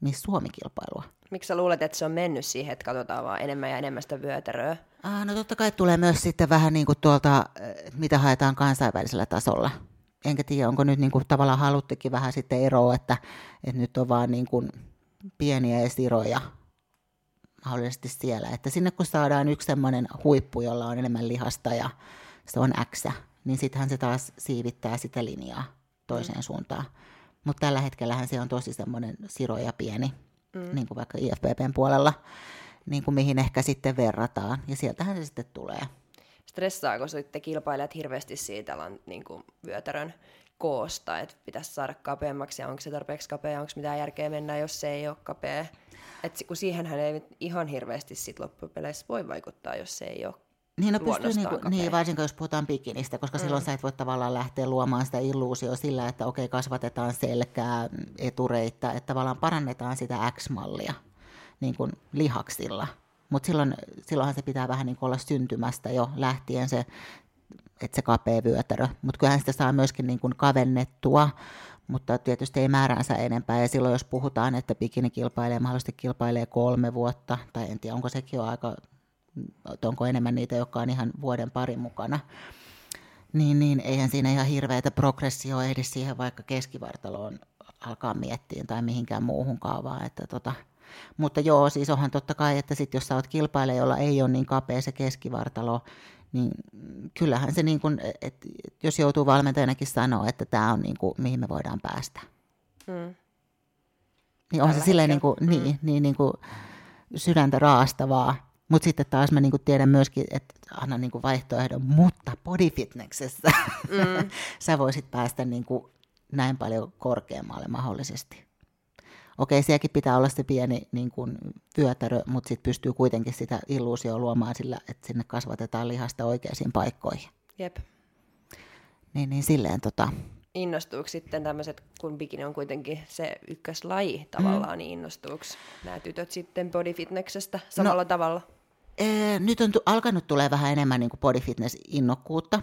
Miss Suomi-kilpailua. Miksi sä luulet, että se on mennyt siihen, että katsotaan vaan enemmän ja enemmän sitä vyötäröä? Ah, no totta kai tulee myös sitten vähän niin kuin tuolta, mitä haetaan kansainvälisellä tasolla. Enkä tiedä, onko nyt niin kuin tavallaan haluttikin vähän sitten eroa, että, että nyt on vaan niin kuin pieniä esiroja mahdollisesti siellä. Että sinne kun saadaan yksi semmoinen huippu, jolla on enemmän lihasta ja se on X, niin sittenhän se taas siivittää sitä linjaa toiseen mm. suuntaan. Mutta tällä hetkellähän se on tosi semmoinen siro ja pieni mm. niin kuin vaikka IFPPn puolella, niin kuin mihin ehkä sitten verrataan. Ja sieltähän se sitten tulee. Stressaako sitten kilpailijat hirveästi siitä niin kuin vyötärön koosta, että pitäisi saada kapeammaksi ja onko se tarpeeksi kapea, onko mitään järkeä mennä, jos se ei ole kapea. Et kun siihenhän ei ihan hirveästi sit loppupeleissä voi vaikuttaa, jos se ei ole niin, no pystyy niinku, niin, varsinkin jos puhutaan bikinistä, koska mm. silloin sä et voi tavallaan lähteä luomaan sitä illuusioa sillä, että okei, kasvatetaan selkää, etureittä, että tavallaan parannetaan sitä X-mallia niin kuin lihaksilla. Mutta silloin, silloinhan se pitää vähän niin kuin olla syntymästä jo lähtien se, että se kapea vyötärö. Mutta kyllähän sitä saa myöskin niin kuin kavennettua, mutta tietysti ei määränsä enempää. Ja silloin jos puhutaan, että bikini kilpailee, mahdollisesti kilpailee kolme vuotta, tai en tiedä, onko sekin jo aika onko enemmän niitä, jotka on ihan vuoden parin mukana, niin, niin eihän siinä ihan hirveätä progressio ehdi siihen vaikka keskivartaloon alkaa miettiä tai mihinkään muuhun kaavaan, että tota, Mutta joo, siis onhan totta kai, että sit jos sä oot kilpailija, jolla ei ole niin kapea se keskivartalo, niin kyllähän se, niin kun, et, jos joutuu valmentajanakin sanoa, että tämä on niin kuin, mihin me voidaan päästä. Mm. Niin on se silleen niin kuin, mm. niin, niin, niin kuin sydäntä raastavaa. Mutta sitten taas mä niinku tiedän myöskin, että annan niinku vaihtoehdon, mutta bodyfitnessessä mm. sä voisit päästä niinku näin paljon korkeammalle mahdollisesti. Okei, sielläkin pitää olla se pieni niin kuin, vyötärö, mutta sitten pystyy kuitenkin sitä illuusioa luomaan sillä, että sinne kasvatetaan lihasta oikeisiin paikkoihin. Jep. Niin, niin silleen tota... Innostuuko sitten tämmöiset, kun bikini on kuitenkin se ykköslaji tavallaan, mm. niin innostuuko nämä tytöt sitten bodyfitneksestä samalla no, tavalla? Ee, nyt on tu- alkanut tulee vähän enemmän niin bodyfitness-innokkuutta.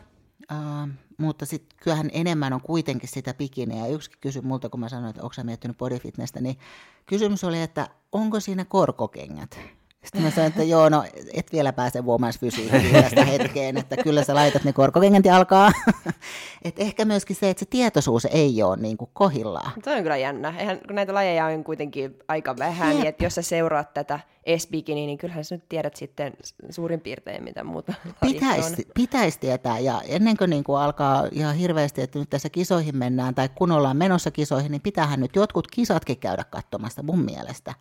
Uh, mutta sitten kyllähän enemmän on kuitenkin sitä bikiniä. Ja yksi kysyi multa, kun mä sanoin, että onko sä miettinyt bodyfitnessä, niin kysymys oli, että onko siinä korkokengät? Sitten mä sanoin, että joo, no et vielä pääse fysiikkiin tästä hetkeen, että kyllä sä laitat ne korkokengät alkaa. Et ehkä myöskin se, että se tietoisuus ei ole niin kuin kohillaan. Se on kyllä jännä. Eihän, kun näitä lajeja on kuitenkin aika vähän, niin että jos sä seuraat tätä s niin kyllähän sä nyt tiedät sitten suurin piirtein, mitä muuta Pitäisi pitäis tietää, ja ennen kuin, niin kuin alkaa ihan hirveästi, että nyt tässä kisoihin mennään, tai kun ollaan menossa kisoihin, niin pitäähän nyt jotkut kisatkin käydä katsomassa mun mielestä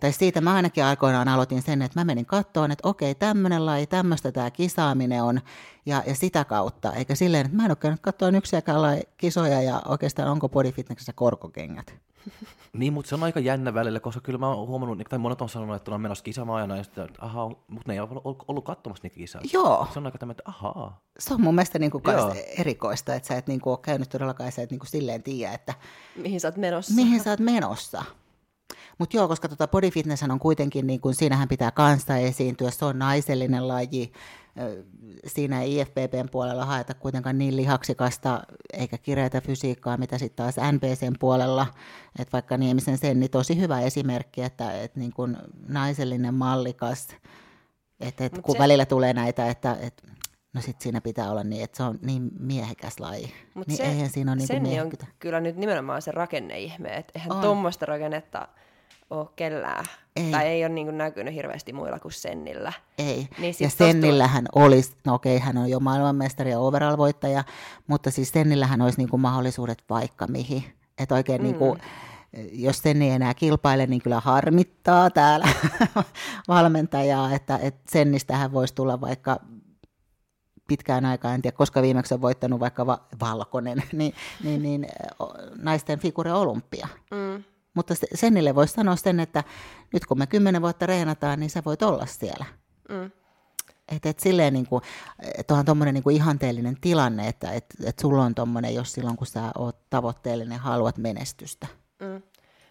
tai siitä mä ainakin aikoinaan aloitin sen, että mä menin kattoon, että okei, tämmöinen laji, tämmöistä tämä kisaaminen on, ja, ja sitä kautta, eikä silleen, että mä en ole käynyt katsoa yksiäkään kisoja, ja oikeastaan onko bodyfitnessessä korkokengät. Niin, mutta se on aika jännä välillä, koska kyllä mä oon huomannut, tai monet on sanonut, että on menossa kisaamaan ja sitten, että ahaa, mutta ne ei ole ollut katsomassa niitä kisaa. Joo. Se on aika tämmöinen, että ahaa. Se on mun mielestä niin kuin erikoista, että sä et niin kuin ole käynyt todellakaan, sä et niin kuin silleen tiedä, että... Mihin sä oot menossa. Mihin sä oot menossa. Mutta joo, koska tota body fitness on kuitenkin, niin kun siinähän pitää kanssa esiintyä, se on naisellinen laji, siinä ei IFPPn puolella haeta kuitenkaan niin lihaksikasta eikä kireätä fysiikkaa, mitä sitten taas NPCn puolella, että vaikka Niemisen sen, niin tosi hyvä esimerkki, että, että niin kuin naisellinen mallikas, että, että kun se... välillä tulee näitä, että, että No sitten siinä pitää olla niin, että se on niin miehekäs laji. Mut niin se, eihän siinä ole niin on kyllä nyt nimenomaan se rakenneihme, että eihän tuommoista rakennetta ole kellään. Ei. Tai ei ole niin näkynyt hirveästi muilla kuin Sennillä. Ei. Niin ja Sennillähän tuo... olisi, no okei, hän on jo maailmanmestari ja overall-voittaja, mutta siis Sennillähän olisi niin kuin mahdollisuudet vaikka mihin. Että oikein mm. niin kuin, jos sen ei enää kilpaile, niin kyllä harmittaa täällä valmentajaa, että, että Sennistähän voisi tulla vaikka pitkään aikaan, en tiedä koska viimeksi on voittanut vaikka va- Valkonen, niin, niin, niin naisten figure olympia. Mm. Mutta Sennille voisi sanoa sen, että nyt kun me kymmenen vuotta reenataan, niin sä voit olla siellä. Mm. Että et silleen niin kuin, et onhan tuommoinen niin ihanteellinen tilanne, että et, et sulla on tuommoinen, jos silloin kun sä oot tavoitteellinen, haluat menestystä. Mm.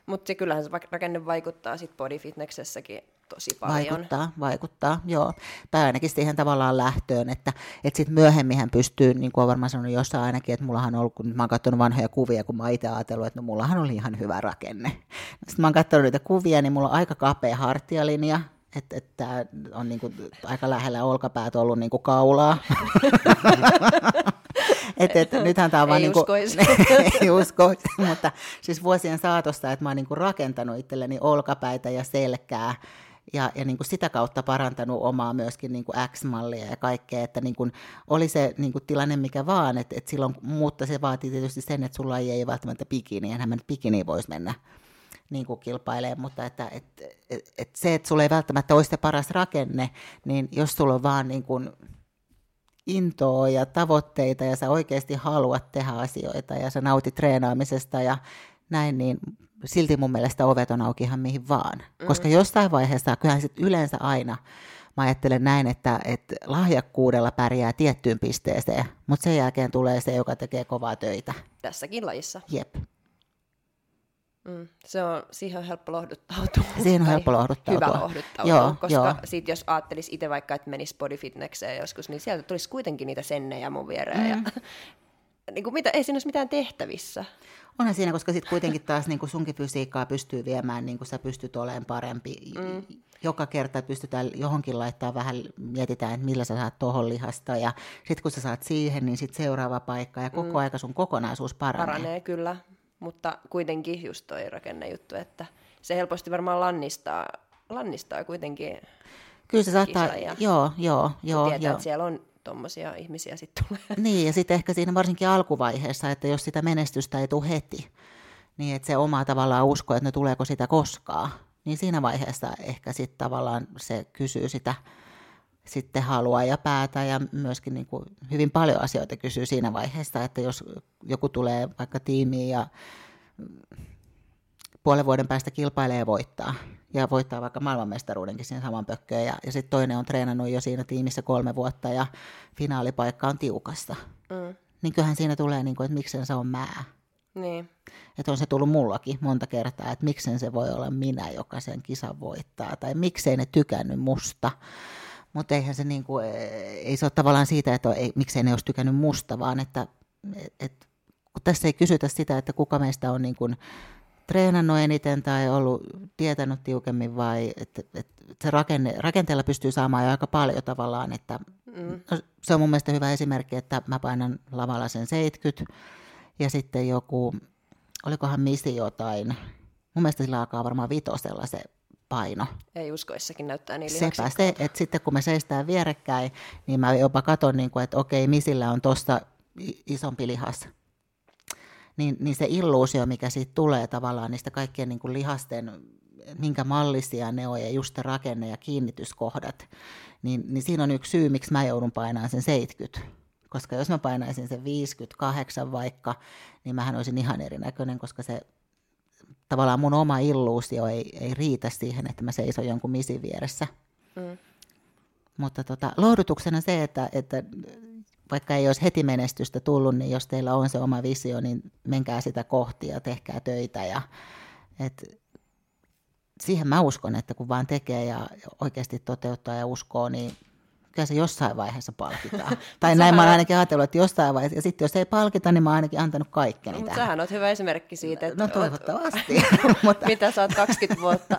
Mutta kyllähän se rakenne vaikuttaa sitten bodyfitnessessäkin tosi paljon. Vaikuttaa, vaikuttaa, joo. Tai ainakin siihen tavallaan lähtöön, että, että sitten myöhemmin hän pystyy, niin kuin olen varmaan sanonut jossain ainakin, että mullahan on ollut, kun mä oon katsonut vanhoja kuvia, kun mä oon itse ajatellut, että no mullahan oli ihan hyvä rakenne. Sitten mä oon katsonut niitä kuvia, niin mulla on aika kapea hartialinja, että, että on niin kuin aika lähellä olkapäät ollut niin kuin kaulaa. et, et, nythän tämä on vaan niinku, ei uskoisi, mutta siis vuosien saatossa, että mä oon niinku rakentanut itselleni olkapäitä ja selkää ja, ja niin kuin sitä kautta parantanut omaa myöskin niin kuin X-mallia ja kaikkea, että niin kuin oli se niin kuin tilanne mikä vaan, että, että silloin, mutta se vaatii tietysti sen, että sulla ei välttämättä bikini, enhän mä nyt bikini voisi mennä niin kuin kilpailemaan, mutta että, et, et, et se, että sulla ei välttämättä ole se paras rakenne, niin jos sulla on vaan niin kuin intoa ja tavoitteita ja sä oikeasti haluat tehdä asioita ja sä nautit treenaamisesta ja näin, niin silti mun mielestä ovet on auki ihan mihin vaan. Mm. Koska jossain vaiheessa, kyllähän sit yleensä aina, mä ajattelen näin, että, että lahjakkuudella pärjää tiettyyn pisteeseen, mutta sen jälkeen tulee se, joka tekee kovaa töitä. Tässäkin lajissa. Jep. Mm, se on, siihen on helppo lohduttautua. Siihen on helppo lohduttautua. Hyvä lohduttautua, joo, koska joo. Sit jos ajattelisi itse vaikka, että menisi bodyfitnesseen joskus, niin sieltä tulisi kuitenkin niitä sennejä mun viereen. Mm. Ja, niin kuin mitä, ei siinä olisi mitään tehtävissä. Onhan siinä, koska sitten kuitenkin taas niin kuin sunkin fysiikkaa pystyy viemään, niin kuin sä pystyt olemaan parempi. Mm. Joka kerta pystytään johonkin laittaa vähän, mietitään, että millä sä saat tuohon lihasta. Ja sitten kun sä saat siihen, niin sitten seuraava paikka. Ja koko mm. aika sun kokonaisuus paranee. Paranee, kyllä. Mutta kuitenkin just toi rakennejuttu, että se helposti varmaan lannistaa, lannistaa kuitenkin Kyllä se saattaa, kisajia. joo, joo, joo. tietää, joo. että siellä on tuommoisia ihmisiä sitten tulee. Niin, ja sitten ehkä siinä varsinkin alkuvaiheessa, että jos sitä menestystä ei tule heti, niin että se oma tavallaan usko, että ne tuleeko sitä koskaan, niin siinä vaiheessa ehkä sitten tavallaan se kysyy sitä sitten halua ja päätä ja myöskin niin kuin hyvin paljon asioita kysyy siinä vaiheessa, että jos joku tulee vaikka tiimiin ja puolen vuoden päästä kilpailee ja voittaa, ja voittaa vaikka maailmanmestaruudenkin siinä saman pökköön, ja, ja sitten toinen on treenannut jo siinä tiimissä kolme vuotta, ja finaalipaikka on tiukassa. Mm. Niin kyllähän siinä tulee, niin kuin, että miksen se on mä. Niin. Että on se tullut mullakin monta kertaa, että miksen se voi olla minä, joka sen kisan voittaa, tai miksei ne tykännyt musta. Mutta eihän se niin kuin, ei se ole tavallaan siitä, että ei, miksei ne olisi tykännyt musta, vaan että et, et, kun tässä ei kysytä sitä, että kuka meistä on niin kuin treenannut eniten tai ollut tietänyt tiukemmin vai että, että se rakenne, rakenteella pystyy saamaan jo aika paljon tavallaan, että Mm. no, se on mun mielestä hyvä esimerkki, että mä painan lavalla sen 70 ja sitten joku, olikohan misi jotain, mun mielestä sillä alkaa varmaan vitosella se paino. Ei uskoissakin näyttää niin Sepä se, että sitten kun me seistään vierekkäin, niin mä jopa katon, niin kuin, että okei, misillä on tuossa isompi lihas. Niin, niin se illuusio, mikä siitä tulee tavallaan niistä kaikkien niin kuin lihasten, minkä mallisia ne on ja just rakenne ja kiinnityskohdat, niin, niin siinä on yksi syy, miksi mä joudun painamaan sen 70. Koska jos mä painaisin sen 58 vaikka, niin mähän olisin ihan erinäköinen, koska se tavallaan mun oma illuusio ei, ei riitä siihen, että mä seison jonkun misin vieressä. Mm. Mutta tota, lohdutuksena se, että, että vaikka ei olisi heti menestystä tullut, niin jos teillä on se oma visio, niin menkää sitä kohti ja tehkää töitä. Ja, et, siihen mä uskon, että kun vaan tekee ja oikeasti toteuttaa ja uskoo, niin kyllä se jossain vaiheessa palkitaan. tai näin mä oon ainakin ajatellut, että jossain vaiheessa. Ja sitten jos ei palkita, niin mä oon ainakin antanut kaikkeni Mutta tähän. sähän oot hyvä esimerkki siitä, että No oot- toivottavasti. Mutta, mitä sä oot 20 vuotta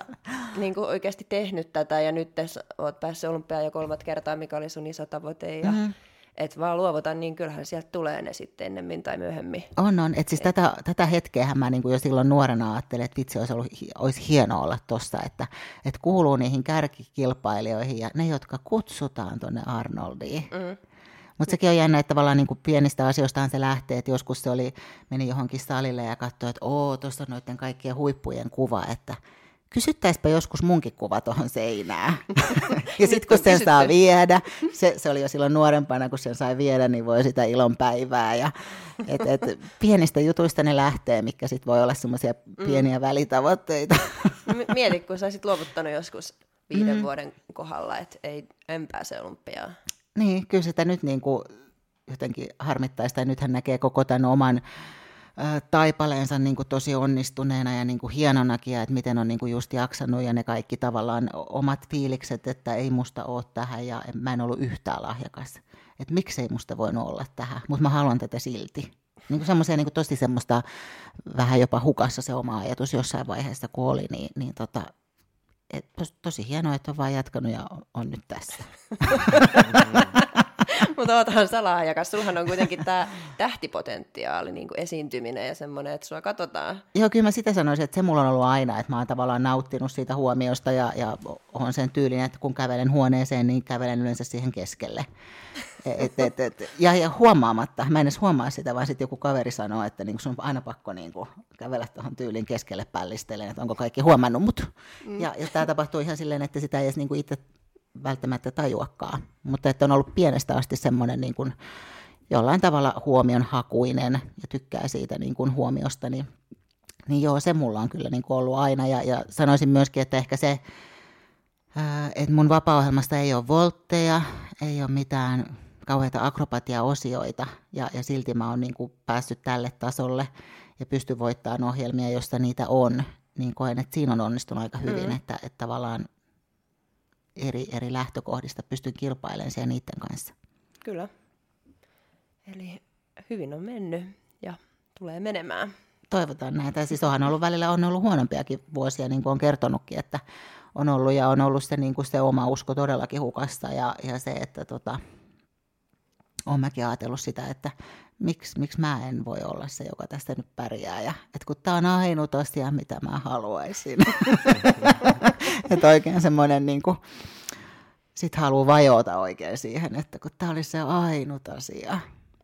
niin kuin oikeasti tehnyt tätä ja nyt sä oot päässyt olympiaan jo kolmat kertaa, mikä oli sun iso tavoite. Ja mm-hmm. Et vaan luovuta, niin kyllähän sieltä tulee ne sitten ennemmin tai myöhemmin. On, on. Et siis tätä, tätä hetkeä mä niin jo silloin nuorena ajattelin, että vitsi olisi, ollut, olisi hienoa olla tossa, että, että kuuluu niihin kärkikilpailijoihin ja ne, jotka kutsutaan tuonne Arnoldiin. Mm. Mutta sekin on jännä, että tavallaan niin kuin pienistä asioistahan se lähtee, että joskus se oli, meni johonkin salille ja katsoi, että oo, tuossa on noiden kaikkien huippujen kuva, että kysyttäispä joskus munkin kuva tuohon seinään. ja sitten kun sen saa viedä, se, se oli jo silloin nuorempana, kun sen sai viedä, niin voi sitä ilon päivää. Ja, et, et, pienistä jutuista ne lähtee, mikä sitten voi olla semmoisia pieniä välitavoitteita. M- mieti, kun sä luovuttanut joskus viiden mm. vuoden kohdalla, että ei, en pääse olympiaan. Niin, kyllä sitä nyt niin kuin jotenkin harmittaisi, tai nythän näkee koko tämän oman taipaleensa niin kuin tosi onnistuneena ja niin kuin hienonakin, ja että miten on niin kuin just jaksanut ja ne kaikki tavallaan omat fiilikset, että ei musta ole tähän ja mä en ollut yhtään lahjakas. Että miksei musta voinut olla tähän, mutta mä haluan tätä silti. Niin kuin semmoisia niin tosi semmoista vähän jopa hukassa se oma ajatus jossain vaiheessa, kun oli, niin, niin tota, et tos, tosi hienoa, että on vaan jatkanut ja on, on nyt tässä. Mutta oothan salaajakas. Sullahan on kuitenkin tämä tähtipotentiaali, niin kuin esiintyminen ja semmoinen, että sua katsotaan. Joo, kyllä mä sitä sanoisin, että se mulla on ollut aina, että mä oon tavallaan nauttinut siitä huomiosta ja, ja on sen tyylin, että kun kävelen huoneeseen, niin kävelen yleensä siihen keskelle. Et, et, et, ja, ja huomaamatta, mä en edes huomaa sitä, vaan sitten joku kaveri sanoo, että niin sun on aina pakko niin kuin, kävellä tuohon tyylin keskelle pällisteleen, että onko kaikki huomannut mut. Mm. Ja, ja tämä tapahtuu ihan silleen, että sitä ei edes niin itse välttämättä tajuakaan, mutta että on ollut pienestä asti semmoinen niin kuin, jollain tavalla huomionhakuinen ja tykkää siitä niin kuin huomiosta, niin, niin joo, se mulla on kyllä niin kuin ollut aina. Ja, ja sanoisin myöskin, että ehkä se, ää, että mun vapaa-ohjelmasta ei ole voltteja, ei ole mitään kauheita akrobatiaosioita, ja, ja silti mä oon niin kuin päässyt tälle tasolle ja pystyn voittamaan ohjelmia, joista niitä on, niin koen, että siinä on onnistunut aika hyvin, mm. että, että tavallaan eri, eri lähtökohdista pystyn kilpailemaan siellä niiden kanssa. Kyllä. Eli hyvin on mennyt ja tulee menemään. Toivotaan näitä. Siis onhan ollut välillä on ollut huonompiakin vuosia, niin kuin on kertonutkin, että on ollut ja on ollut se, niin kuin se oma usko todellakin hukassa ja, ja se, että tota, olen mäkin ajatellut sitä, että miksi, miksi mä en voi olla se, joka tästä nyt pärjää. Ja, että kun tämä on ainut asia, mitä mä haluaisin. että oikein semmoinen niin kuin, haluaa vajota oikein siihen, että kun tämä olisi se ainut asia.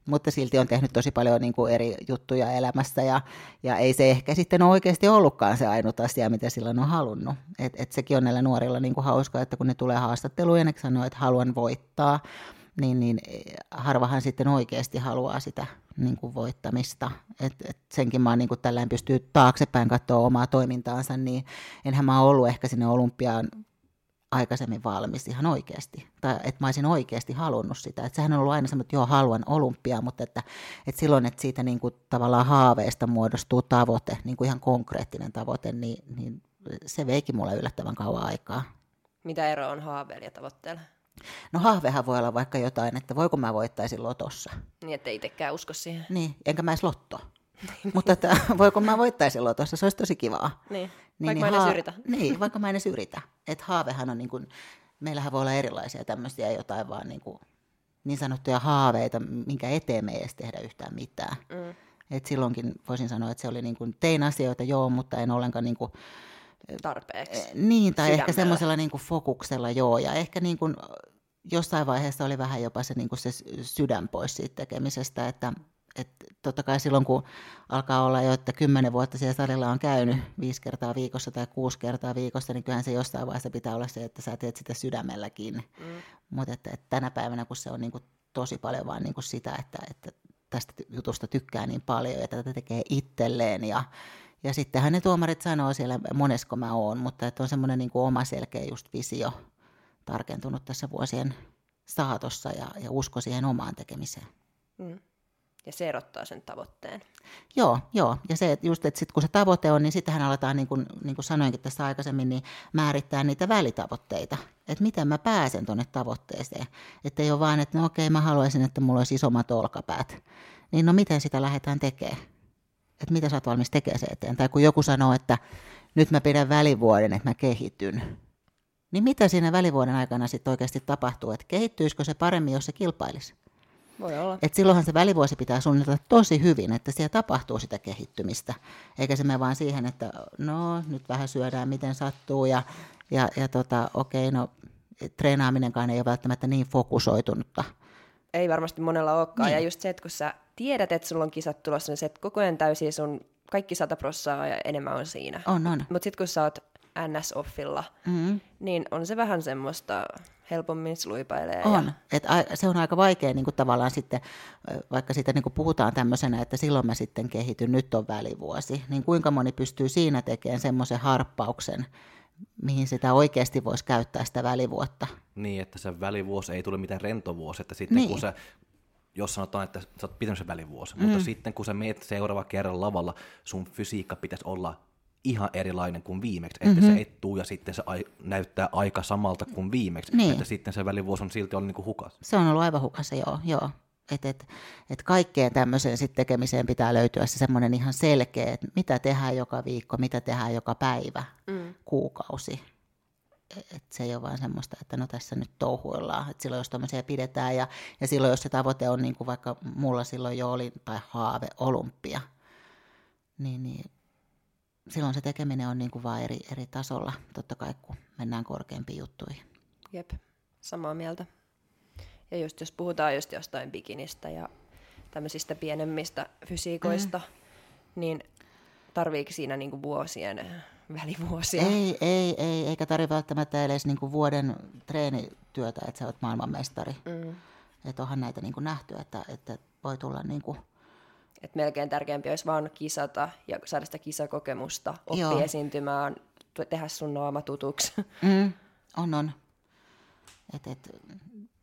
Mutta silti on tehnyt tosi paljon niin kuin eri juttuja elämässä ja, ja ei se ehkä sitten oikeasti ollutkaan se ainut asia, mitä silloin on halunnut. Et, et sekin on näillä nuorilla niin kuin hauskaa, että kun ne tulee haastatteluun ja ne sanoo, että haluan voittaa, niin, niin harvahan sitten oikeasti haluaa sitä niin kuin voittamista. Et, et senkin mä oon niin kuin tällään pystyy taaksepäin katsoa omaa toimintaansa, niin enhän mä ollut ehkä sinne olympiaan aikaisemmin valmis ihan oikeasti. Tai että mä olisin oikeasti halunnut sitä. Että sehän on ollut aina semmoinen, että joo, haluan olympiaa, mutta että, että silloin, että siitä niin kuin tavallaan haaveesta muodostuu tavoite, niin kuin ihan konkreettinen tavoite, niin, niin se veikin mulle yllättävän kauan aikaa. Mitä ero on haaveella ja tavoitteella? No haavehan voi olla vaikka jotain, että voiko mä voittaisin lotossa. Niin, että itsekään usko siihen. Niin, enkä mä edes lotto. Mutta että voiko mä voittaisin lotossa, se olisi tosi kivaa. Niin, niin vaikka niin, mä en edes yritä. Niin, vaikka mä en edes yritä. Että haavehan on niin kuin, meillähän voi olla erilaisia tämmöisiä jotain vaan niin, kuin, niin sanottuja haaveita, minkä eteen me ei edes tehdä yhtään mitään. Mm. Et silloinkin voisin sanoa, että se oli niin kuin, tein asioita joo, mutta en ollenkaan niin kuin, tarpeeksi. Eh, niin, tai Sydämellä. ehkä semmoisella niin kuin fokuksella joo, ja ehkä niin kuin, jossain vaiheessa oli vähän jopa se, niin kuin se sydän pois siitä tekemisestä, että että totta kai silloin, kun alkaa olla jo, että kymmenen vuotta siellä salilla on käynyt viisi kertaa viikossa tai kuusi kertaa viikossa, niin kyllähän se jossain vaiheessa pitää olla se, että sä teet sitä sydämelläkin. Mm. Mutta että, että tänä päivänä, kun se on niin kuin tosi paljon vaan niin kuin sitä, että, että tästä jutusta tykkää niin paljon ja tätä tekee itselleen ja, ja sittenhän ne tuomarit sanoo siellä, monesko mä oon, mutta että on semmoinen niin kuin oma selkeä just visio tarkentunut tässä vuosien saatossa ja, ja usko siihen omaan tekemiseen. Mm. Ja se erottaa sen tavoitteen. Joo, joo. Ja se, että just, että sit kun se tavoite on, niin sittenhän aletaan, niin kuin, niin kuin sanoinkin tässä aikaisemmin, niin määrittää niitä välitavoitteita. Että miten mä pääsen tuonne tavoitteeseen. Että ei ole vaan, että no okei, mä haluaisin, että mulla olisi isommat olkapäät. Niin no miten sitä lähdetään tekemään? Että mitä sä oot valmis tekemään se eteen? Tai kun joku sanoo, että nyt mä pidän välivuoden, että mä kehityn. Niin mitä siinä välivuoden aikana sitten oikeasti tapahtuu? Että kehittyisikö se paremmin, jos se kilpailisi? Voi olla. Et silloinhan se välivuosi pitää suunnitella tosi hyvin, että siellä tapahtuu sitä kehittymistä. Eikä se mene vaan siihen, että no nyt vähän syödään miten sattuu ja, ja, ja tota, okei, no treenaaminenkaan ei ole välttämättä niin fokusoitunutta. Ei varmasti monella olekaan. Niin. Ja just se, että kun sä tiedät, että sulla on kisat tulossa, niin se, että koko ajan täysin sun kaikki sata prossaa ja enemmän on siinä. On, on. Mutta sitten kun sä oot NS-offilla, mm-hmm. niin on se vähän semmoista helpommin sluipailee. On. Ja... Et a, se on aika vaikea niin kuin tavallaan sitten, vaikka siitä niin kuin puhutaan tämmöisenä, että silloin mä sitten kehityn, nyt on välivuosi, niin kuinka moni pystyy siinä tekemään semmoisen harppauksen, mihin sitä oikeasti voisi käyttää sitä välivuotta. Niin, että se välivuosi ei tule mitään rentovuosi, että sitten niin. kun se jos sanotaan, että sä oot pitänyt sen välivuosi, mm. mutta sitten kun sä meet seuraava kerran lavalla, sun fysiikka pitäisi olla ihan erilainen kuin viimeksi, että mm-hmm. se ettuu ja sitten se ai- näyttää aika samalta kuin viimeksi, niin. että sitten se välivuosi on silti ollut niin kuin hukas. Se on ollut aivan hukassa, joo. joo. Että et, et kaikkeen tämmöiseen sit tekemiseen pitää löytyä se semmoinen ihan selkeä, että mitä tehdään joka viikko, mitä tehdään joka päivä, mm. kuukausi. Et se ei ole vaan semmoista, että no tässä nyt touhuillaan. Et silloin jos tämmöisiä pidetään ja, ja silloin jos se tavoite on niin kuin vaikka mulla silloin jo oli, tai haave, olympia, niin, niin silloin se tekeminen on niin kuin vaan eri, eri tasolla, totta kai kun mennään korkeampiin juttuihin. Jep, samaa mieltä. Ja just jos puhutaan just jostain bikinistä ja tämmöisistä pienemmistä fysiikoista, mm. niin tarviiko siinä niinku vuosien välivuosia? Ei, ei, ei eikä tarvitse välttämättä edes niinku vuoden treenityötä, että sä oot maailmanmestari. Mm. Että onhan näitä niinku nähty, että, että voi tulla niinku että melkein tärkeämpi olisi vaan kisata ja saada sitä kisakokemusta, oppia Joo. esiintymään, tehdä sun naama tutuksi. Mm, on, on. Et, et,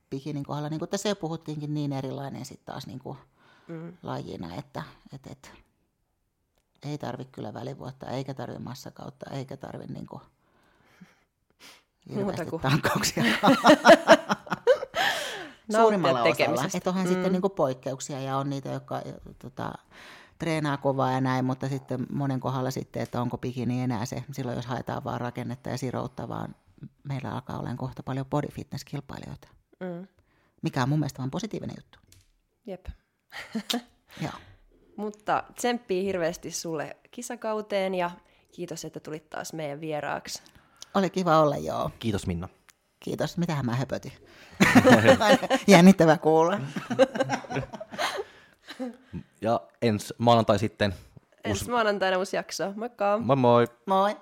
bikinin kohdalla, niin kuin tässä jo puhuttiinkin, niin erilainen sitten taas niin kuin mm. lajina, että et, et, ei tarvitse kyllä välivuotta, eikä tarvitse massakautta, eikä tarvitse niin kuin, Muuta kuin. tankauksia. suurimmalla osalla. Että onhan mm. sitten niin kuin poikkeuksia ja on niitä, jotka tota, treenaa kovaa ja näin, mutta sitten monen kohdalla sitten, että onko bikini enää se, silloin jos haetaan vaan rakennetta ja siroutta, vaan meillä alkaa olla kohta paljon body fitness-kilpailijoita. Mm. Mikä on mun mielestä vaan positiivinen juttu. Jep. Joo. Mutta tsemppii hirveästi sulle kisakauteen ja kiitos, että tulit taas meidän vieraaksi. Oli kiva olla, joo. Kiitos Minna. Kiitos. Mitähän mä höpötin? Jännittävä kuulla. Ja ensi maanantai sitten. Ensi maanantaina uusi jakso. Moikka! Moi moi! Moi.